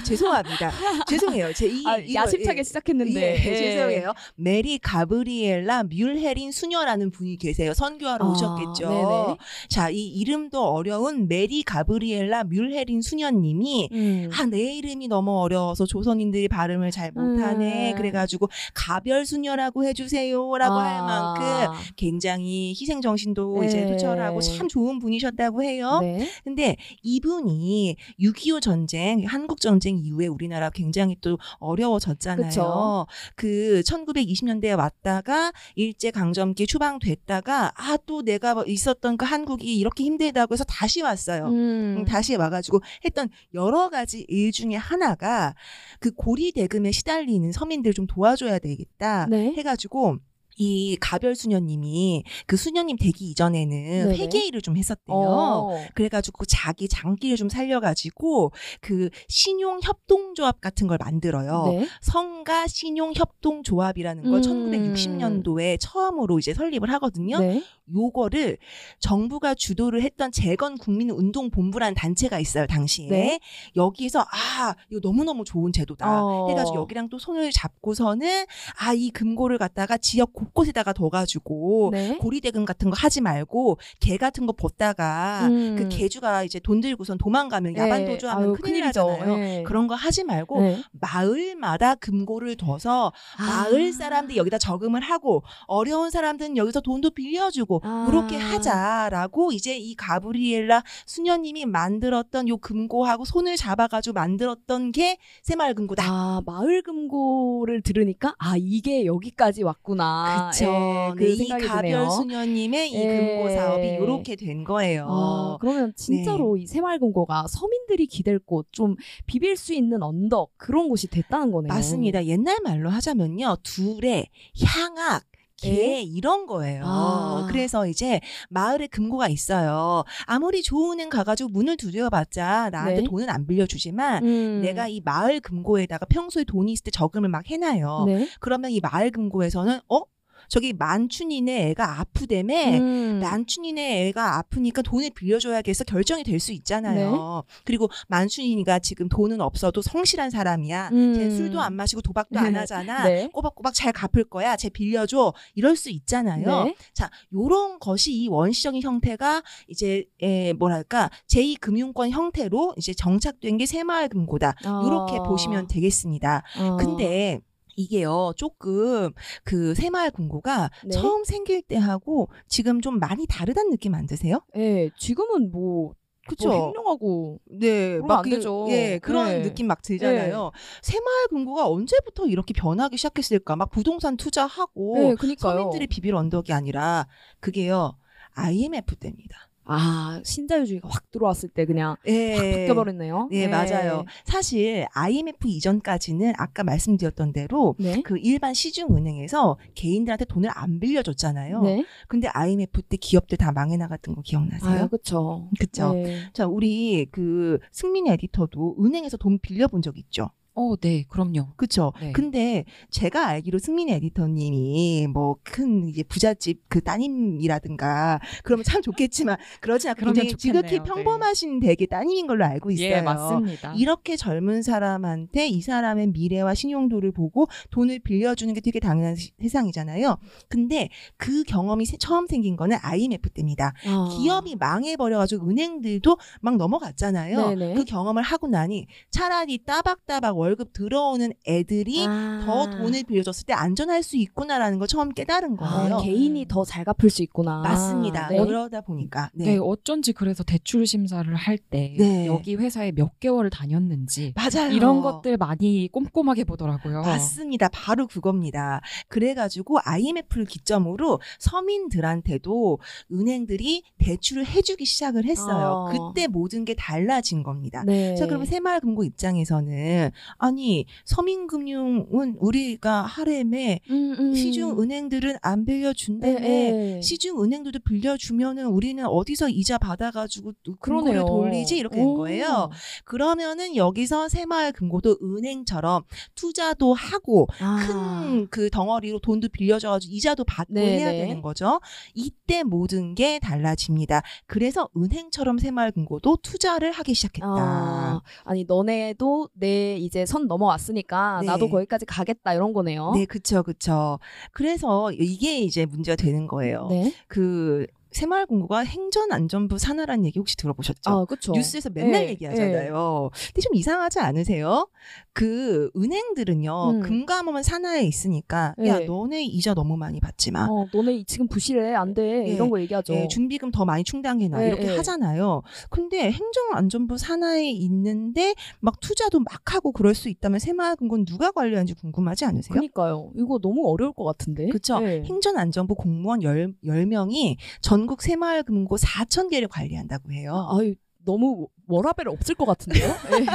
죄송합니다. 죄송해요. 제가 아, 야심차게 시작했는데. 예, 죄송해요. 메리 가브리엘라 뮬헤린 수녀라는 분이 계세요. 선교하러 아, 오셨겠죠. 네네. 자, 이 이름도 어려운 메리 가브리엘라 뮬헤린 수녀님이 음. 아, 내 이름이 너무 어려워서 조선인들이 발음을 잘 못하네. 음. 그래가지고 가별 수녀라고 해주세요라고 아. 할 만큼 굉장히 희생 정신도 이제 네. 투철하고 참 좋은 분이셨다고 해요. 네. 근데 이분이 6.25 전쟁, 한국 전쟁 이후에 우리나라 굉장히 또 어려워졌잖아요. 그쵸. 그 1920년대에 왔다가 일제 강점기 추방됐다가 아 또 내가 있었던 그 한국이 이렇게 힘들다고 해서 다시 왔어요. 음. 음, 다시 와가지고 했던 여러 가지 일 중에 하나가 그 고리 대금에 시달리는 서민들 좀 도와줘야 되겠다 네. 해가지고 이 가별 수녀님이 그 수녀님 되기 이전에는 네네. 회계 일을 좀 했었대요. 어. 그래가지고 자기 장기를 좀 살려가지고 그 신용 협동조합 같은 걸 만들어요. 네. 성가 신용 협동조합이라는 걸 음. 1960년도에 처음으로 이제 설립을 하거든요. 네. 요거를 정부가 주도를 했던 재건 국민 운동 본부라는 단체가 있어요, 당시에. 네. 여기에서, 아, 이거 너무너무 좋은 제도다. 어. 해가지고 여기랑 또 손을 잡고서는, 아, 이 금고를 갖다가 지역 곳곳에다가 둬가지고, 네. 고리대금 같은 거 하지 말고, 개 같은 거 벗다가, 음. 그 개주가 이제 돈 들고선 도망가면 네. 야반 도주하면 아유, 큰일 큰일이죠. 나잖아요. 네. 그런 거 하지 말고, 네. 마을마다 금고를 둬서 아. 마을 사람들이 여기다 저금을 하고 어려운 사람들은 여기서 돈도 빌려주고 아. 그렇게 하자라고 이제 이 가브리엘라 수녀님이 만들었던 요 금고하고 손을 잡아가지고 만들었던 게 새마을 금고다. 아, 마을 금고를 들으니까 아, 이게 여기까지 왔구나. 그쵸. 예, 그 네, 이 생각이 가별. 수녀님의 이 예. 금고 사업이 이렇게 된 거예요. 아, 그러면 진짜로 이 새마을금고가 서민들이 기댈 곳, 좀 비빌 수 있는 언덕 그런 곳이 됐다는 거네요. 맞습니다. 옛날 말로 하자면요. 둘의 향악 개 예? 이런 거예요. 아. 그래서 이제 마을에 금고가 있어요. 아무리 좋은 은 가가지고 문을 두드려봤자 나한테 네. 돈은 안 빌려주지만 음. 내가 이 마을 금고에다가 평소에 돈이 있을 때 저금을 막 해놔요. 네. 그러면 이 마을 금고에서는 어? 저기 만춘이네 애가 아프대매 음. 만춘이네 애가 아프니까 돈을 빌려줘야겠어 결정이 될 수 있잖아요. 네. 그리고 만춘이가 지금 돈은 없어도 성실한 사람이야. 음. 쟤 술도 안 마시고 도박도 안 네. 하잖아. 네. 꼬박꼬박 잘 갚을 거야. 쟤 빌려줘. 이럴 수 있잖아요. 네. 자, 요런 것이 이 원시적인 형태가 이제 에, 뭐랄까 제2금융권 형태로 이제 정착된 게 새마을금고다. 이렇게 아. 보시면 되겠습니다. 아. 근데 이게요 조금 그 새마을 금고가 네. 처음 생길 때하고 지금 좀 많이 다르다는 느낌 안 드세요? 예, 지금은 뭐, 그쵸? 뭐 횡령하고 네, 그러면 막안 그- 되죠. 예, 그런 네. 느낌 막 들잖아요. 새마을 금고가 언제부터 이렇게 변하기 시작했을까? 막 부동산 투자하고 네. 서민들의 비빌 언덕이 아니라 그게요 IMF 때입니다. 아, 신자유주의가 확 들어왔을 때 그냥 예. 확 바뀌어버렸네요. 네, 맞아요. 사실 IMF 이전까지는 아까 말씀드렸던 대로 네. 그 일반 시중은행에서 개인들한테 돈을 안 빌려줬잖아요. 네. 근데 IMF 때 기업들 다 망해 나갔던 거 기억나세요? 아, 그쵸. 그쵸? 네. 자, 우리 그 승민 에디터도 은행에서 돈 빌려본 적 있죠? 어, 네, 그럼요. 그쵸? 네. 근데 제가 알기로 승민 에디터님이 뭐 큰 이제 부잣집 그 따님이라든가 그러면 참 좋겠지만 그러지 않고 굉장히 지극히 좋겠네요. 네. 평범하신 되게 따님인 걸로 알고 있어요. 예, 맞습니다. 이렇게 젊은 사람한테 이 사람의 미래와 신용도를 보고 돈을 빌려주는 게 되게 당연한 시- 세상이잖아요. 근데 그 경험이 세- 처음 생긴 거는 IMF 때입니다. 아. 기업이 망해버려가지고 은행들도 막 넘어갔잖아요. 네네. 그 경험을 하고 나니 차라리 따박따박 월급 들어오는 애들이 아. 더 돈을 빌려줬을 때 안전할 수 있구나라는 걸 처음 깨달은 거예요. 아, 개인이 더 잘 갚을 수 있구나. 맞습니다. 네. 그러다 보니까 네. 네. 어쩐지 그래서 대출 심사를 할때 네. 여기 회사에 몇 개월을 다녔는지 맞아요. 이런 것들 많이 꼼꼼하게 보더라고요. 맞습니다. 바로 그겁니다. 그래가지고 IMF를 기점으로 서민들한테도 은행들이 대출을 해주기 시작을 했어요. 아. 그때 모든 게 달라진 겁니다. 네. 자, 그러면 새마을금고 입장에서는 아니 서민금융은 우리가 하렘에 음, 음. 시중 은행들은 안 빌려준다며 네, 네. 시중 은행들도 빌려주면은 우리는 어디서 이자 받아가지고 금고를. 돌리지 이렇게 된 오. 거예요. 그러면은 여기서 새마을 금고도 은행처럼 투자도 하고 아. 큰그 덩어리로 돈도 빌려줘가지고 이자도 받고 네네. 해야 되는 거죠. 이때 모든 게 달라집니다. 그래서 은행처럼 새마을 금고도 투자를 하기 시작했다. 아, 아니 너네도 내 이제 선 넘어왔으니까 네. 나도 거기까지 가겠다 이런 거네요. 네, 그쵸, 그쵸. 그래서 이게 이제 문제가 되는 거예요. 네. 그 새마을금고가 행전안전부 산하라는 얘기 혹시 들어보셨죠? 아, 그렇죠. 뉴스에서 맨날 네, 얘기하잖아요. 근데 좀 이상하지 않으세요? 그 은행들은요, 음. 금감원은 산하에 있으니까, 야, 네. 너네 이자 너무 많이 받지 마. 어, 너네 지금 부실해 안 돼. 예, 이런 거 얘기하죠. 예, 준비금 더 많이 충당해놔. 예, 이렇게 예. 하잖아요. 근데 행정안전부 산하에 있는데, 막 투자도 막 하고 그럴 수 있다면 새마을금고는 누가 관리하는지 궁금하지 않으세요? 그니까요. 이거 너무 어려울 것 같은데. 그쵸. 네. 행정안전부 공무원 10, 10명이 전국 새마을금고 4천 개를 관리한다고 해요. 아유, 너무 워라벨 없을 것 같은데요? 예.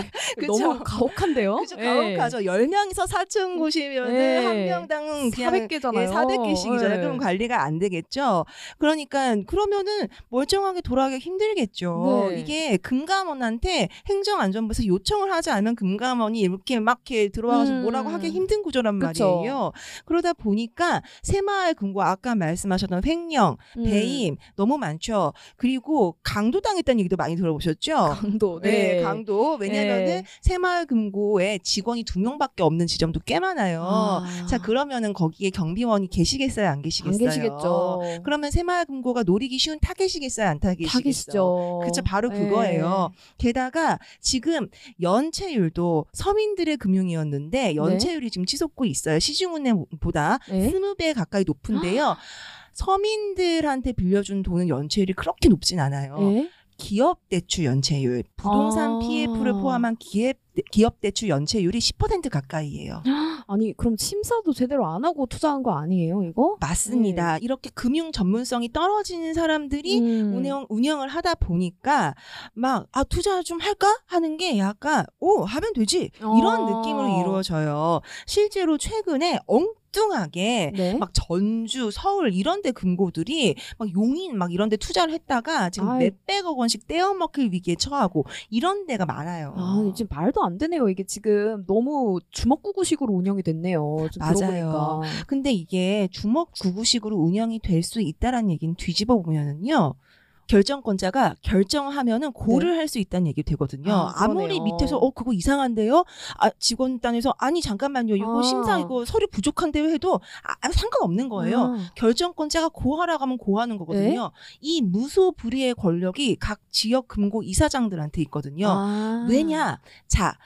그쵸. 너무 가혹한데요? 그죠 예. 가혹하죠. 10명이서 4천 곳이면 네. 한 명당 그냥 400개잖아요. 예, 400개씩이잖아요. 네. 그럼 관리가 안 되겠죠. 그러니까 그러면은 멀쩡하게 돌아가기 힘들겠죠. 네. 이게 금감원한테 행정안전부에서 요청을 하지 않으면 금감원이 이렇게 막 이렇게 들어와서 음. 뭐라고 하기 힘든 구조란 그쵸. 말이에요. 그러다 보니까 새마을 금고 아까 말씀하셨던 횡령, 음. 배임 너무 많죠. 그리고 강도당했다는 얘기도 많이 들어보셨죠. 강도. 네, 네. 강도. 왜냐면은 네. 새마을금고에 직원이 두 명밖에 없는 지점도 꽤 많아요. 아. 자, 그러면은 거기에 경비원이 계시겠어요, 안안 계시겠어요? 계시겠죠. 그러면 새마을금고가 노리기 쉬운 타겟이겠어요, 안 타겟이겠어요? 타깃이죠. 그쵸, 바로 네. 그거예요. 게다가 지금 연체율도 서민들의 금융이었는데 연체율이 지금 치솟고 있어요. 시중은행보다 네. 스무 배 가까이 높은데요. 서민들한테 빌려준 돈은 연체율이 그렇게 높진 않아요. 네. 기업 대출 연체율, 부동산 아. PF를 포함한 기업 기업 대출 연체율이 10% 가까이예요. 아니 그럼 심사도 제대로 안 하고 투자한 거 아니에요 이거? 맞습니다. 이렇게 금융 전문성이 떨어지는 사람들이 음. 운영 운영을 하다 보니까 막 아 투자 좀 할까 하는 게 약간 오 하면 되지 이런 어. 느낌으로 이루어져요. 실제로 최근에 엉 뚱뚱하게 네. 막 전주, 서울 이런 데 금고들이 막 용인 막 이런 데 투자를 했다가 지금 아이. 몇백억 원씩 떼어먹힐 위기에 처하고 이런 데가 많아요. 아, 지금 말도 안 되네요. 이게 지금 너무 주먹구구식으로 운영이 됐네요. 좀 맞아요. 들어보니까. 근데 이게 주먹 구구식으로 운영이 될 수 있다라는 얘기는 뒤집어 보면은요. 결정권자가 결정하면은 고를 할수 있다는 얘기 되거든요. 아, 아, 무리. 밑에서 어 그거 이상한데요. 아 직원단에서 아니 잠깐만요. 이거 아. 심사 이거 서류 부족한데요 해도 아, 상관없는 거예요. 아, 결정권자가 고하라고 하면 고하는 거거든요. 이 무소불위의 권력이 각 지역 금고 이사장들한테 있거든요. 아. 왜냐? 자,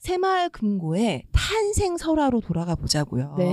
새마을 금고의 탄생 설화로 돌아가 보자고요. 네.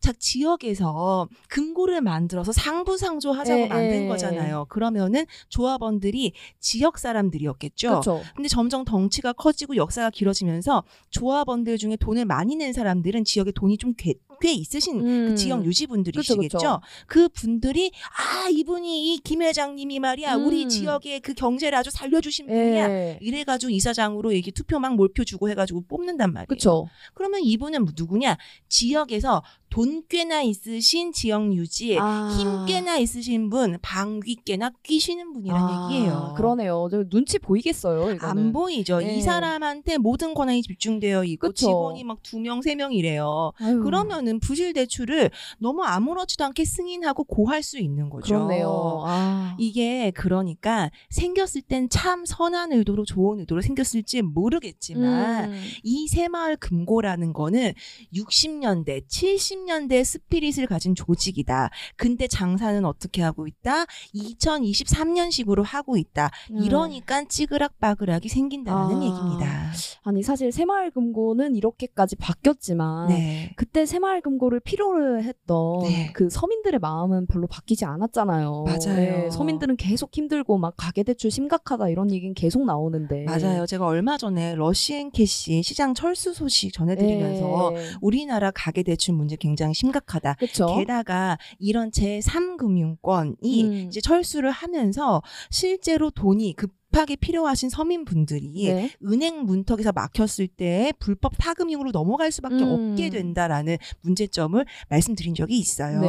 자, 지역에서 금고를 만들어서 상부상조 하자고 에, 만든 에. 거잖아요. 그러면은 조합원들이 지역 사람들이었겠죠. 그렇죠. 근데 점점 덩치가 커지고 역사가 길어지면서 조합원들 중에 돈을 많이 낸 사람들은 지역에 돈이 좀 꽤, 꽤 있으신 그 음. 지역 유지 분들이시겠죠. 그쵸, 그쵸. 그 분들이 아 이분이 이 김 회장님이 말이야 우리 음. 지역의 그 경제를 아주 살려주신 분이야. 예. 이래가지고 이사장으로 이게 투표 막 몰표 주고 해가지고 뽑는단 말이에요. 그쵸. 그러면 이분은 누구냐? 지역에서 돈 꽤나 있으신 지역 유지, 아. 힘 꽤나 있으신 분, 방귀 꽤나 끼시는 분이란 아, 얘기예요. 그러네요. 저 눈치 보이겠어요. 이거는. 안 보이죠. 네. 이 사람한테 모든 권한이 집중되어 있고 그쵸. 직원이 막 두 명, 세 명이래요. 아유, 그러면은 부실 대출을 너무 아무렇지도 않게 승인하고 고할 수 있는 거죠. 그렇네요. 아. 이게 그러니까 생겼을 땐 참 선한 의도로 좋은 의도로 생겼을지 모르겠지만 음. 이 새마을 금고라는 거는 60년대, 70 년대 스피릿을 가진 조직이다. 근데 장사는 어떻게 하고 있다? 2023년식으로 하고 있다. 음. 이러니까 찌그락바그락이 생긴다는 아. 얘기입니다. 아니 사실 새마을금고는 이렇게까지 바뀌었지만 네. 그때 새마을금고를 필요로 했던 네. 그 서민들의 마음은 별로 바뀌지 않았잖아요. 맞아요. 서민들은 계속 힘들고 막 가계대출 심각하다 이런 얘기는 계속 나오는데. 맞아요. 제가 얼마 전에 러시앤캐시 시장 철수 소식 전해드리면서 네. 우리나라 가계대출 문제 굉장히 심각하다. 그쵸. 게다가 이런 제3금융권이 음. 이제 철수를 하면서 실제로 돈이 급 하게 필요하신 서민분들이 네. 은행 문턱에서 막혔을 때 불법 타금융으로 넘어갈 수밖에 음. 없게 된다라는 문제점을 말씀드린 적이 있어요. 네.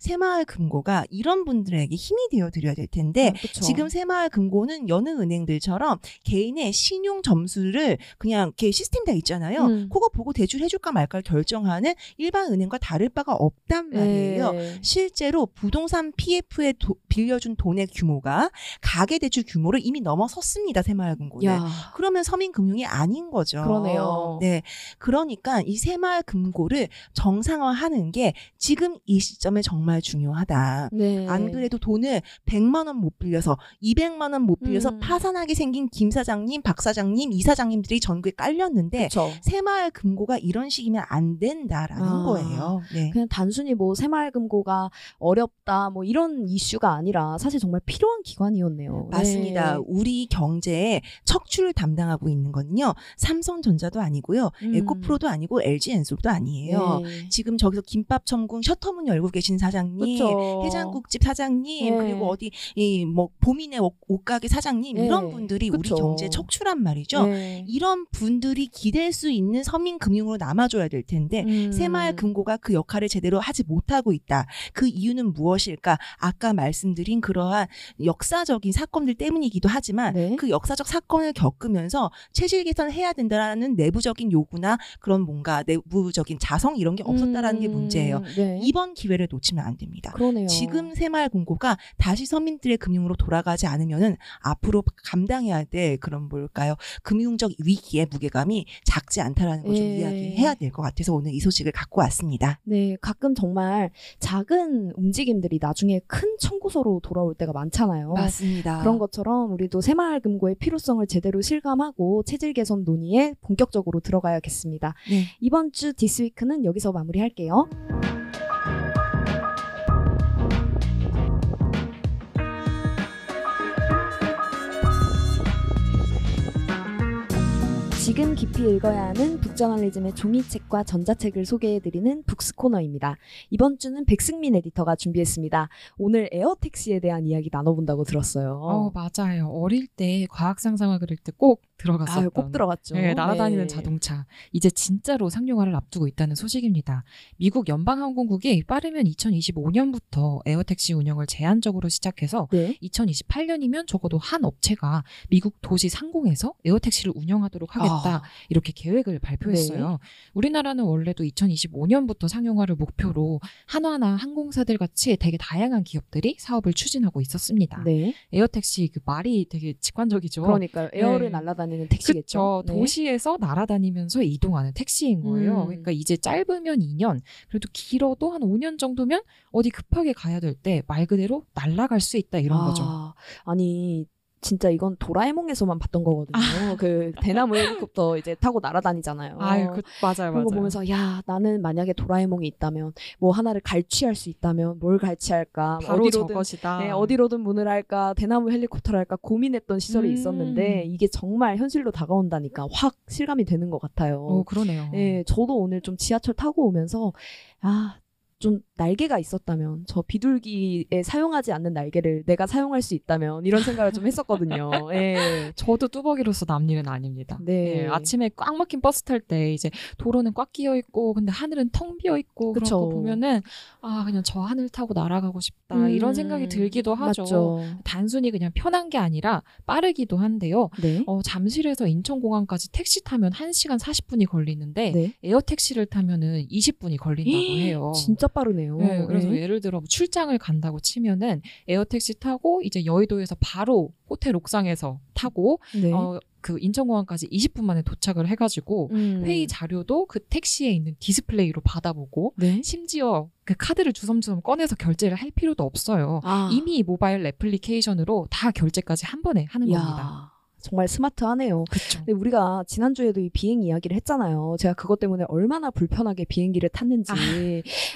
새마을 금고가 이런 분들에게 힘이 되어 드려야 될 텐데 아. 지금 새마을 금고는 여느 은행들처럼 개인의 신용 점수를 그냥 이렇게 시스템 돼 있잖아요. 음. 그거 보고 대출 해줄까 말까를 결정하는 일반 은행과 다를 바가 없단 말이에요. 네. 실제로 부동산 PF에 도- 빌려준 돈의 규모가 가계대출 규모를 이미 넘어섰습니다. 새마을금고는. 야. 그러면 서민금융이 아닌 거죠. 그러네요. 네. 그러니까 이 새마을금고를 정상화하는 게 지금 이 시점에 정말 중요하다. 네. 안 그래도 돈을 100만 원 못 빌려서 200만 원 못 빌려서 음. 파산하게 생긴 김 사장님, 박 사장님, 이 사장님들이 전국에 깔렸는데 그쵸. 새마을 금고가 이런 식이면 안 된다라는 아. 거예요. 네. 그냥 단순히 뭐 새마을금고가 어렵다 뭐 이런 이슈가 아니라 사실 정말 필요한 기관이었네요. 맞습니다. 네. 우리 경제에 척추를 담당하고 있는 건요. 삼성전자도 아니고요. 음. 에코프로도 아니고 LG엔솔도 아니에요. 네. 지금 저기서 김밥 천궁 셔터문 열고 계신 사장님, 그쵸. 해장국집 사장님, 네. 그리고 어디 이뭐 옷- 옷가게 사장님 네. 이런 분들이 그쵸. 우리 경제 척추란 말이죠. 네. 이런 분들이 기댈 수 있는 서민 금융으로 남아줘야 될 텐데 음. 새마을 금고가 그 역할을 제대로 하지 못하고 있다. 그 이유는 무엇일까? 아까 말씀드린 그러한 역사적인 사건들 때문이기도 하 지만 네. 그 역사적 사건을 겪으면서 체질 개선을 해야 된다라는 내부적인 요구나 그런 뭔가 내부적인 자성 이런 게 없었다라는 게 음. 문제예요. 네. 이번 기회를 놓치면 안 됩니다. 그러네요. 지금 새마을금고가 다시 서민들의 금융으로 돌아가지 않으면은 앞으로 감당해야 될 그런 뭘까요? 금융적 위기의 무게감이 작지 않다라는 걸좀 예. 이야기해야 될 것 같아서 오늘 이 소식을 갖고 왔습니다. 네, 가끔 정말 작은 움직임들이 나중에 큰 청구서로 돌아올 때가 많잖아요. 맞습니다. 그런 것처럼 우리 도 새마을금고의 필요성을 제대로 실감하고 체질 개선 논의에 본격적으로 들어가야겠습니다. 네. 이번 주 디스위크는 여기서 마무리할게요. 지금 깊이 읽어야 하는 북저널리즘의 종이책과 전자책을 소개해드리는 북스 코너입니다. 이번 주는 백승민 에디터가 준비했습니다. 오늘 에어택시에 대한 이야기 나눠본다고 들었어요. 어, 맞아요. 어릴 때 과학 상상을 그릴 때 꼭 들어갔었던. 아유, 꼭 들어갔죠. 네, 날아다니는 네. 자동차. 이제 진짜로 상용화를 앞두고 있다는 소식입니다. 미국 연방항공국이 빠르면 2025년부터 에어택시 운영을 제한적으로 시작해서 네. 2028년이면 적어도 한 업체가 미국 도시 상공에서 에어택시를 운영하도록 하겠다 아. 이렇게 계획을 발표했어요. 우리나라는 원래도 2025년부터 상용화를 목표로 한화나 항공사들 같이 되게 다양한 기업들이 사업을 추진하고 있었습니다. 네. 에어택시 그 말이 되게 직관적이죠. 그러니까요. 에어를 네. 날아다니는 택시겠죠. 그쵸. 네. 도시에서 날아다니면서 이동하는 택시인 거예요. 음. 그러니까 이제 짧으면 2년, 그래도 길어도 한 5년 정도면 어디 급하게 가야 될 때 말 그대로 날아갈 수 있다 이런 아, 거죠. 아니 진짜 이건 도라에몽에서만 봤던 거거든요. 그 대나무 헬리콥터 이제 타고 날아다니잖아요. 아유, 그, 맞아요, 그런 거 맞아요. 보면서 야 나는 만약에 도라에몽이 있다면 뭐 하나를 갈취할 수 있다면 뭘 갈취할까 뭐 바로 어디로든 저것이다. 네, 어디로든 문을 할까 대나무 헬리콥터를 할까 고민했던 시절이 음. 있었는데 이게 정말 현실로 다가온다니까 확 실감이 되는 것 같아요. 어, 그러네요. 네, 저도 오늘 좀 지하철 타고 오면서 아. 좀 날개가 있었다면 저 비둘기에 사용하지 않는 날개를 내가 사용할 수 있다면 이런 생각을 좀 했었거든요. 예. 저도 뚜벅이로서 남일은 아닙니다. 네. 예, 아침에 꽉 막힌 버스 탈 때 이제 도로는 꽉 끼어 있고 근데 하늘은 텅 비어 있고 그런. 거 보면은 아 그냥 저 하늘 타고 날아가고 싶다 음, 이런 생각이 들기도 하죠. 맞죠. 단순히 그냥 편한 게 아니라 빠르기도 한데요. 네. 어, 잠실에서 인천공항까지 택시 타면 1시간 40분이 걸리는데 네. 에어 택시를 타면은 20분이 걸린다고 해요. 진짜 빠르네요. 네, 그래서 네. 예를 들어 뭐 출장을 간다고 치면은 에어택시 타고 이제 여의도에서 바로 호텔 옥상에서 타고 네. 어, 그 인천공항까지 20분 만에 도착을 해가지고 음. 회의 자료도 그 택시에 있는 디스플레이로 받아보고 네. 심지어 그 카드를 주섬주섬 꺼내서 결제를 할 필요도 없어요. 아. 이미 모바일 애플리케이션으로 다 결제까지 한 번에 하는 이야, 겁니다. 정말 스마트하네요. 근데 우리가 지난주에도 이 비행 이야기를 했잖아요. 제가 그것 때문에 얼마나 불편하게 비행기를 탔는지. 아.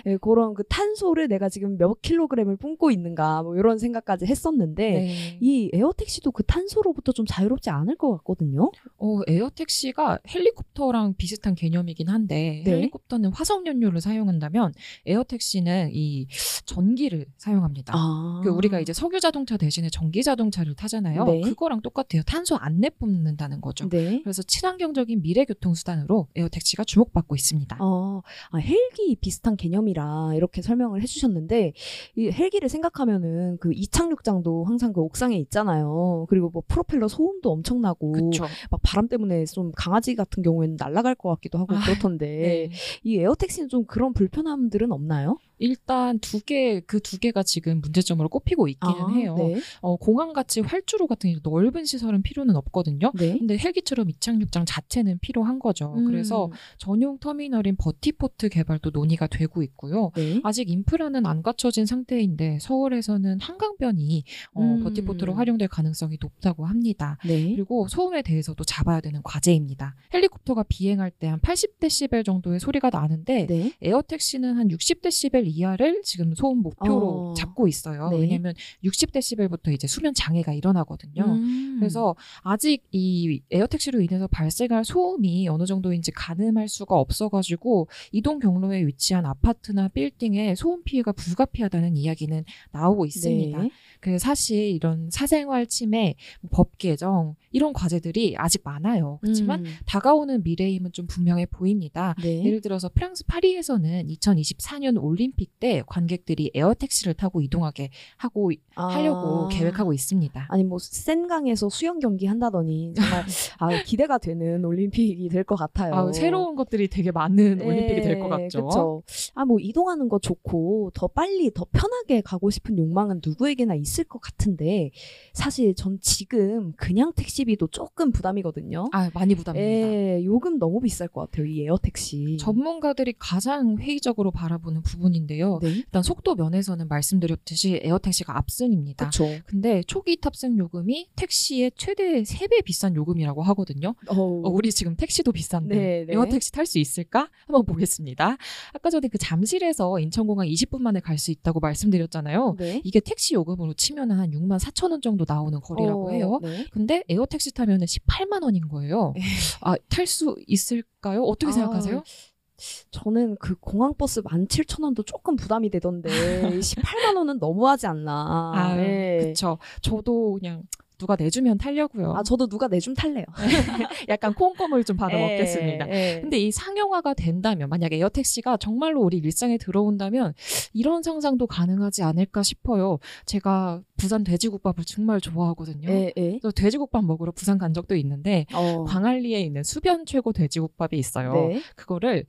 예, 그런 그 탄소를 내가 지금 몇 킬로그램을 뿜고 있는가, 뭐 이런 생각까지 했었는데, 네. 이 에어택시도 그 탄소로부터 좀 자유롭지 않을 것 같거든요. 어, 에어택시가 헬리콥터랑 비슷한 개념이긴 한데 네. 헬리콥터는 화석 연료를 사용한다면 에어택시는 이 전기를 사용합니다. 아. 그 우리가 이제 석유 자동차 대신에 전기 자동차를 타잖아요. 네. 그거랑 똑같아요. 탄소 안 내뿜는다는 거죠. 네. 그래서 친환경적인 미래 교통 수단으로 에어택시가 주목받고 있습니다. 어, 아, 헬기 비슷한 개념이라 이렇게 설명을 해주셨는데, 이 헬기를 생각하면은 그 이착륙장도 항상 그 옥상에 있잖아요. 그리고 뭐 프로펠러 소음도 엄청나고, 그렇죠. 막 바람 때문에 좀 강아지 같은 경우에는 날아갈 것 같기도 하고 아, 그렇던데, 네. 이 에어택시는 좀 그런 불편함들은 없나요? 일단 두 개, 그 두 개가 지금 문제점으로 꼽히고 있기는 해요. 네. 어, 공항 같이 활주로 같은 넓은 시설은 필요는 없거든요. 네. 근데 헬기처럼 이착륙장 자체는 필요한 거죠. 음, 그래서 전용 터미널인 vertiport 개발도 논의가 되고 있고요. 네. 아직 인프라는 안 갖춰진 상태인데 서울에서는 한강변이 어, 음. vertiport로 활용될 가능성이 높다고 합니다. 네. 그리고 소음에 대해서도 잡아야 되는 과제입니다. 헬리콥터가 비행할 때 한 80데시벨 정도의 소리가 나는데 네. 에어택시는 한 60데시벨 이하를 지금 소음 목표로 어. 잡고 있어요. 네. 왜냐하면 60데시벨부터 이제 수면 장애가 일어나거든요. 음. 그래서 아직 이 에어택시로 인해서 발생할 소음이 어느 정도인지 가늠할 수가 없어가지고 이동 경로에 위치한 아파트나 빌딩에 소음 피해가 불가피하다는 이야기는 나오고 있습니다. 네. 그 사실 이런 사생활 침해, 뭐법 개정 이런 과제들이 아직 많아요. 그렇지만 음. 다가오는 미래임은 좀 분명해 보입니다. 네. 예를 들어서 프랑스 파리에서는 2024년 올림픽 때 관객들이 에어택시를 타고 이동하게 하고 하려고 아. 계획하고 있습니다. 아니 뭐 센강에서 수영 경기 한다더니 정말 아, 기대가 되는 올림픽이 될 것 같아요. 아, 새로운 것들이 되게 많은 올림픽이 될 것 같죠. 네, 그쵸. 아, 뭐 이동하는 거 좋고 더 빨리 더 편하게 가고 싶은 욕망은 누구에게나 있을 것 같은데 사실 전 지금 그냥 택시비도 조금 부담이거든요. 아, 많이 부담됩니다. 예, 요금 너무 비쌀 것 같아요. 이 에어택시. 전문가들이 가장 회의적으로 바라보는 부분인 상황인데요. 네. 일단 속도 면에서는 말씀드렸듯이 에어택시가 압승입니다. 그렇죠. 근데 초기 탑승 요금이 택시의 최대 3배 비싼 요금이라고 하거든요. 어, 우리 지금 택시도 비싼데 네, 네. 에어택시 탈 수 있을까? 한번 보겠습니다. 아까 전에 그 잠실에서 인천공항 20분 만에 갈 수 있다고 말씀드렸잖아요. 네. 이게 택시 요금으로 치면 한 6만 4천 원 정도 나오는 거리라고 어, 해요. 네. 근데 에어택시 타면은 18만 원인 거예요. 아, 탈 수 있을까요? 어떻게 아, 생각하세요? 저는 그 공항버스 17,000원도 조금 부담이 되던데 18만 원은 너무하지 않나. 아, 네. 그쵸. 저도 그냥 누가 내주면 타려고요. 아, 저도 누가 내주면 탈래요. 약간 콩고물 좀 받아 먹겠습니다. 예, 예. 근데 이 상용화가 된다면 만약에 에어택시가 정말로 우리 일상에 들어온다면 이런 상상도 가능하지 않을까 싶어요. 제가 부산 돼지국밥을 정말 좋아하거든요. 예, 예. 그래서 돼지국밥 먹으러 부산 간 적도 있는데 어. 광안리에 있는 수변 최고 돼지국밥이 있어요. 네. 그거를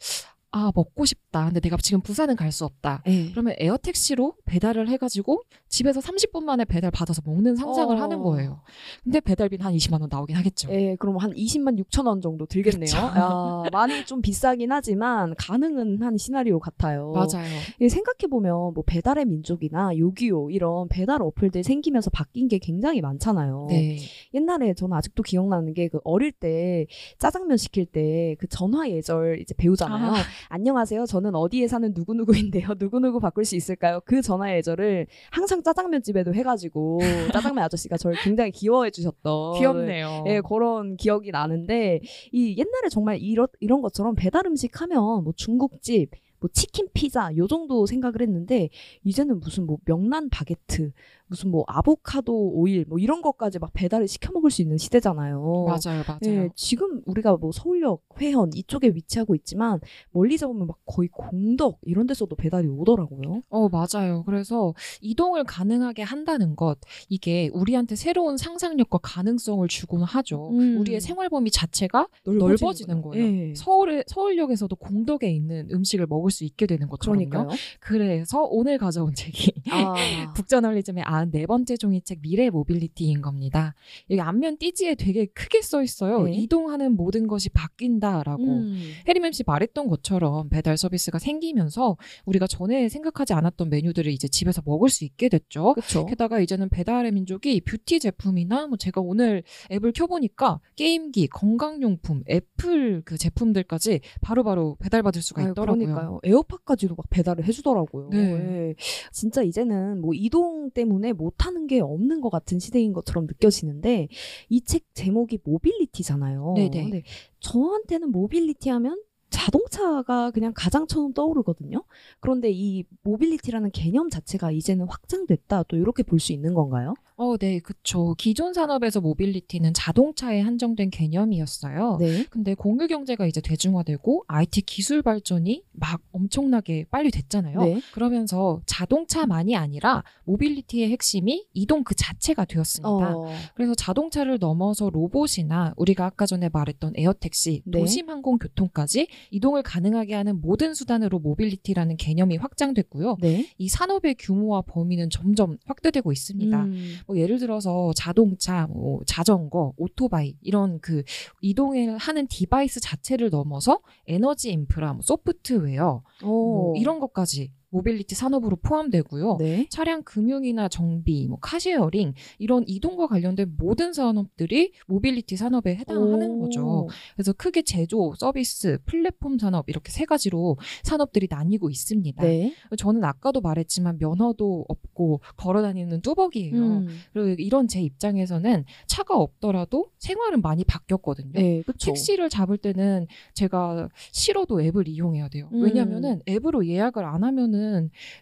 아 먹고 싶다. 근데 내가 지금 부산은 갈 수 없다. 예. 그러면 에어 택시로 배달을 해가지고 집에서 30분 만에 배달 받아서 먹는 상상을 어. 하는 거예요. 근데 배달비는 한 20만 원 나오긴 하겠죠. 예, 그럼 한 20만 6천 원 정도 들겠네요. 야, 많이 좀 비싸긴 하지만 가능은 한 시나리오 같아요. 맞아요. 생각해 보면 뭐 배달의 민족이나 요기요 이런 배달 어플들 생기면서 바뀐 게 굉장히 많잖아요. 네. 옛날에 저는 아직도 기억나는 게 그 어릴 때 짜장면 시킬 때 그 전화 예절 이제 배우잖아요. 아. 안녕하세요. 저는 어디에 사는 누구누구인데요. 누구누구 바꿀 수 있을까요? 그 전화 예절을 항상 짜장면 집에도 해가지고 짜장면 아저씨가 저를 굉장히 귀여워해 주셨던 귀엽네요. 예, 그런 기억이 나는데 이 옛날에 정말 이런 이런 것처럼 배달 음식 하면 뭐 중국집 뭐 치킨 피자 요 정도 생각을 했는데 이제는 무슨 뭐 명란 바게트 무슨 뭐 아보카도 오일 뭐 이런 것까지 막 배달을 시켜 먹을 수 있는 시대잖아요. 맞아요, 맞아요. 예, 지금 우리가 뭐 서울역, 회현 이쪽에 위치하고 있지만 멀리 잡으면 막 거의 공덕 이런 데서도 배달이 오더라고요. 어, 맞아요. 그래서 이동을 가능하게 한다는 것, 이게 우리한테 새로운 상상력과 가능성을 주곤 하죠. 음. 우리의 생활 범위 자체가 넓어지는 거예요. 예. 서울에, 서울역에서도 공덕에 있는 음식을 먹을 수 있게 되는 것처럼요. 그러니까요. 그래서 오늘 가져온 책이 아, 북저널리즘의 아 네 번째 종이책 미래 모빌리티인 겁니다. 여기 앞면 띠지에 되게 크게 써 있어요. 네. 이동하는 모든 것이 바뀐다라고. 음. 해리맴 씨 말했던 것처럼 배달 서비스가 생기면서 우리가 전에 생각하지 않았던 메뉴들을 이제 집에서 먹을 수 있게 됐죠. 그렇죠. 게다가 이제는 배달의 민족이 뷰티 제품이나 뭐 제가 오늘 앱을 켜보니까 게임기, 건강용품, 애플 그 제품들까지 바로바로 배달받을 수가 아유, 있더라고요. 그러니까요. 에어팟까지도 막 배달을 해주더라고요. 네. 예. 진짜 이제는 뭐 이동 때문에 못하는 게 없는 것 같은 시대인 것처럼 느껴지는데 이 책 제목이 mobility잖아요. 네네. 근데 저한테는 모빌리티 하면 자동차가 그냥 가장 처음 떠오르거든요. 그런데 이 mobility라는 개념 자체가 이제는 확장됐다. 또 이렇게 볼 수 있는 건가요? 어, 네, 그쵸. 기존 산업에서 mobility는 자동차에 한정된 개념이었어요. 네. 근데 공유 경제가 이제 대중화되고 IT 기술 발전이 막 엄청나게 빨리 됐잖아요. 네. 그러면서 자동차만이 아니라 mobility의 핵심이 이동 그 자체가 되었습니다. 어, 그래서 자동차를 넘어서 로봇이나 우리가 아까 전에 말했던 에어택시, 네. 도심 항공 교통까지 이동을 가능하게 하는 모든 수단으로 모빌리티라는 개념이 확장됐고요. 네. 이 산업의 규모와 범위는 점점 확대되고 있습니다. 음, 뭐 예를 들어서 자동차, 뭐 자전거, 오토바이 이런 그 이동을 하는 디바이스 자체를 넘어서 에너지 인프라, 뭐 소프트웨어 뭐 어, 이런 것까지 모빌리티 산업으로 포함되고요. 네. 차량 금융이나 정비, 뭐 카쉐어링 이런 이동과 관련된 모든 산업들이 모빌리티 산업에 해당하는 오. 거죠. 그래서 크게 제조, 서비스, 플랫폼 산업 이렇게 세 가지로 산업들이 나뉘고 있습니다. 네. 저는 아까도 말했지만 면허도 없고 걸어다니는 뚜벅이에요. 음, 그리고 이런 제 입장에서는 차가 없더라도 생활은 많이 바뀌었거든요. 네. 택시를 잡을 때는 제가 싫어도 앱을 이용해야 돼요. 음. 왜냐면은 앱으로 예약을 안 하면은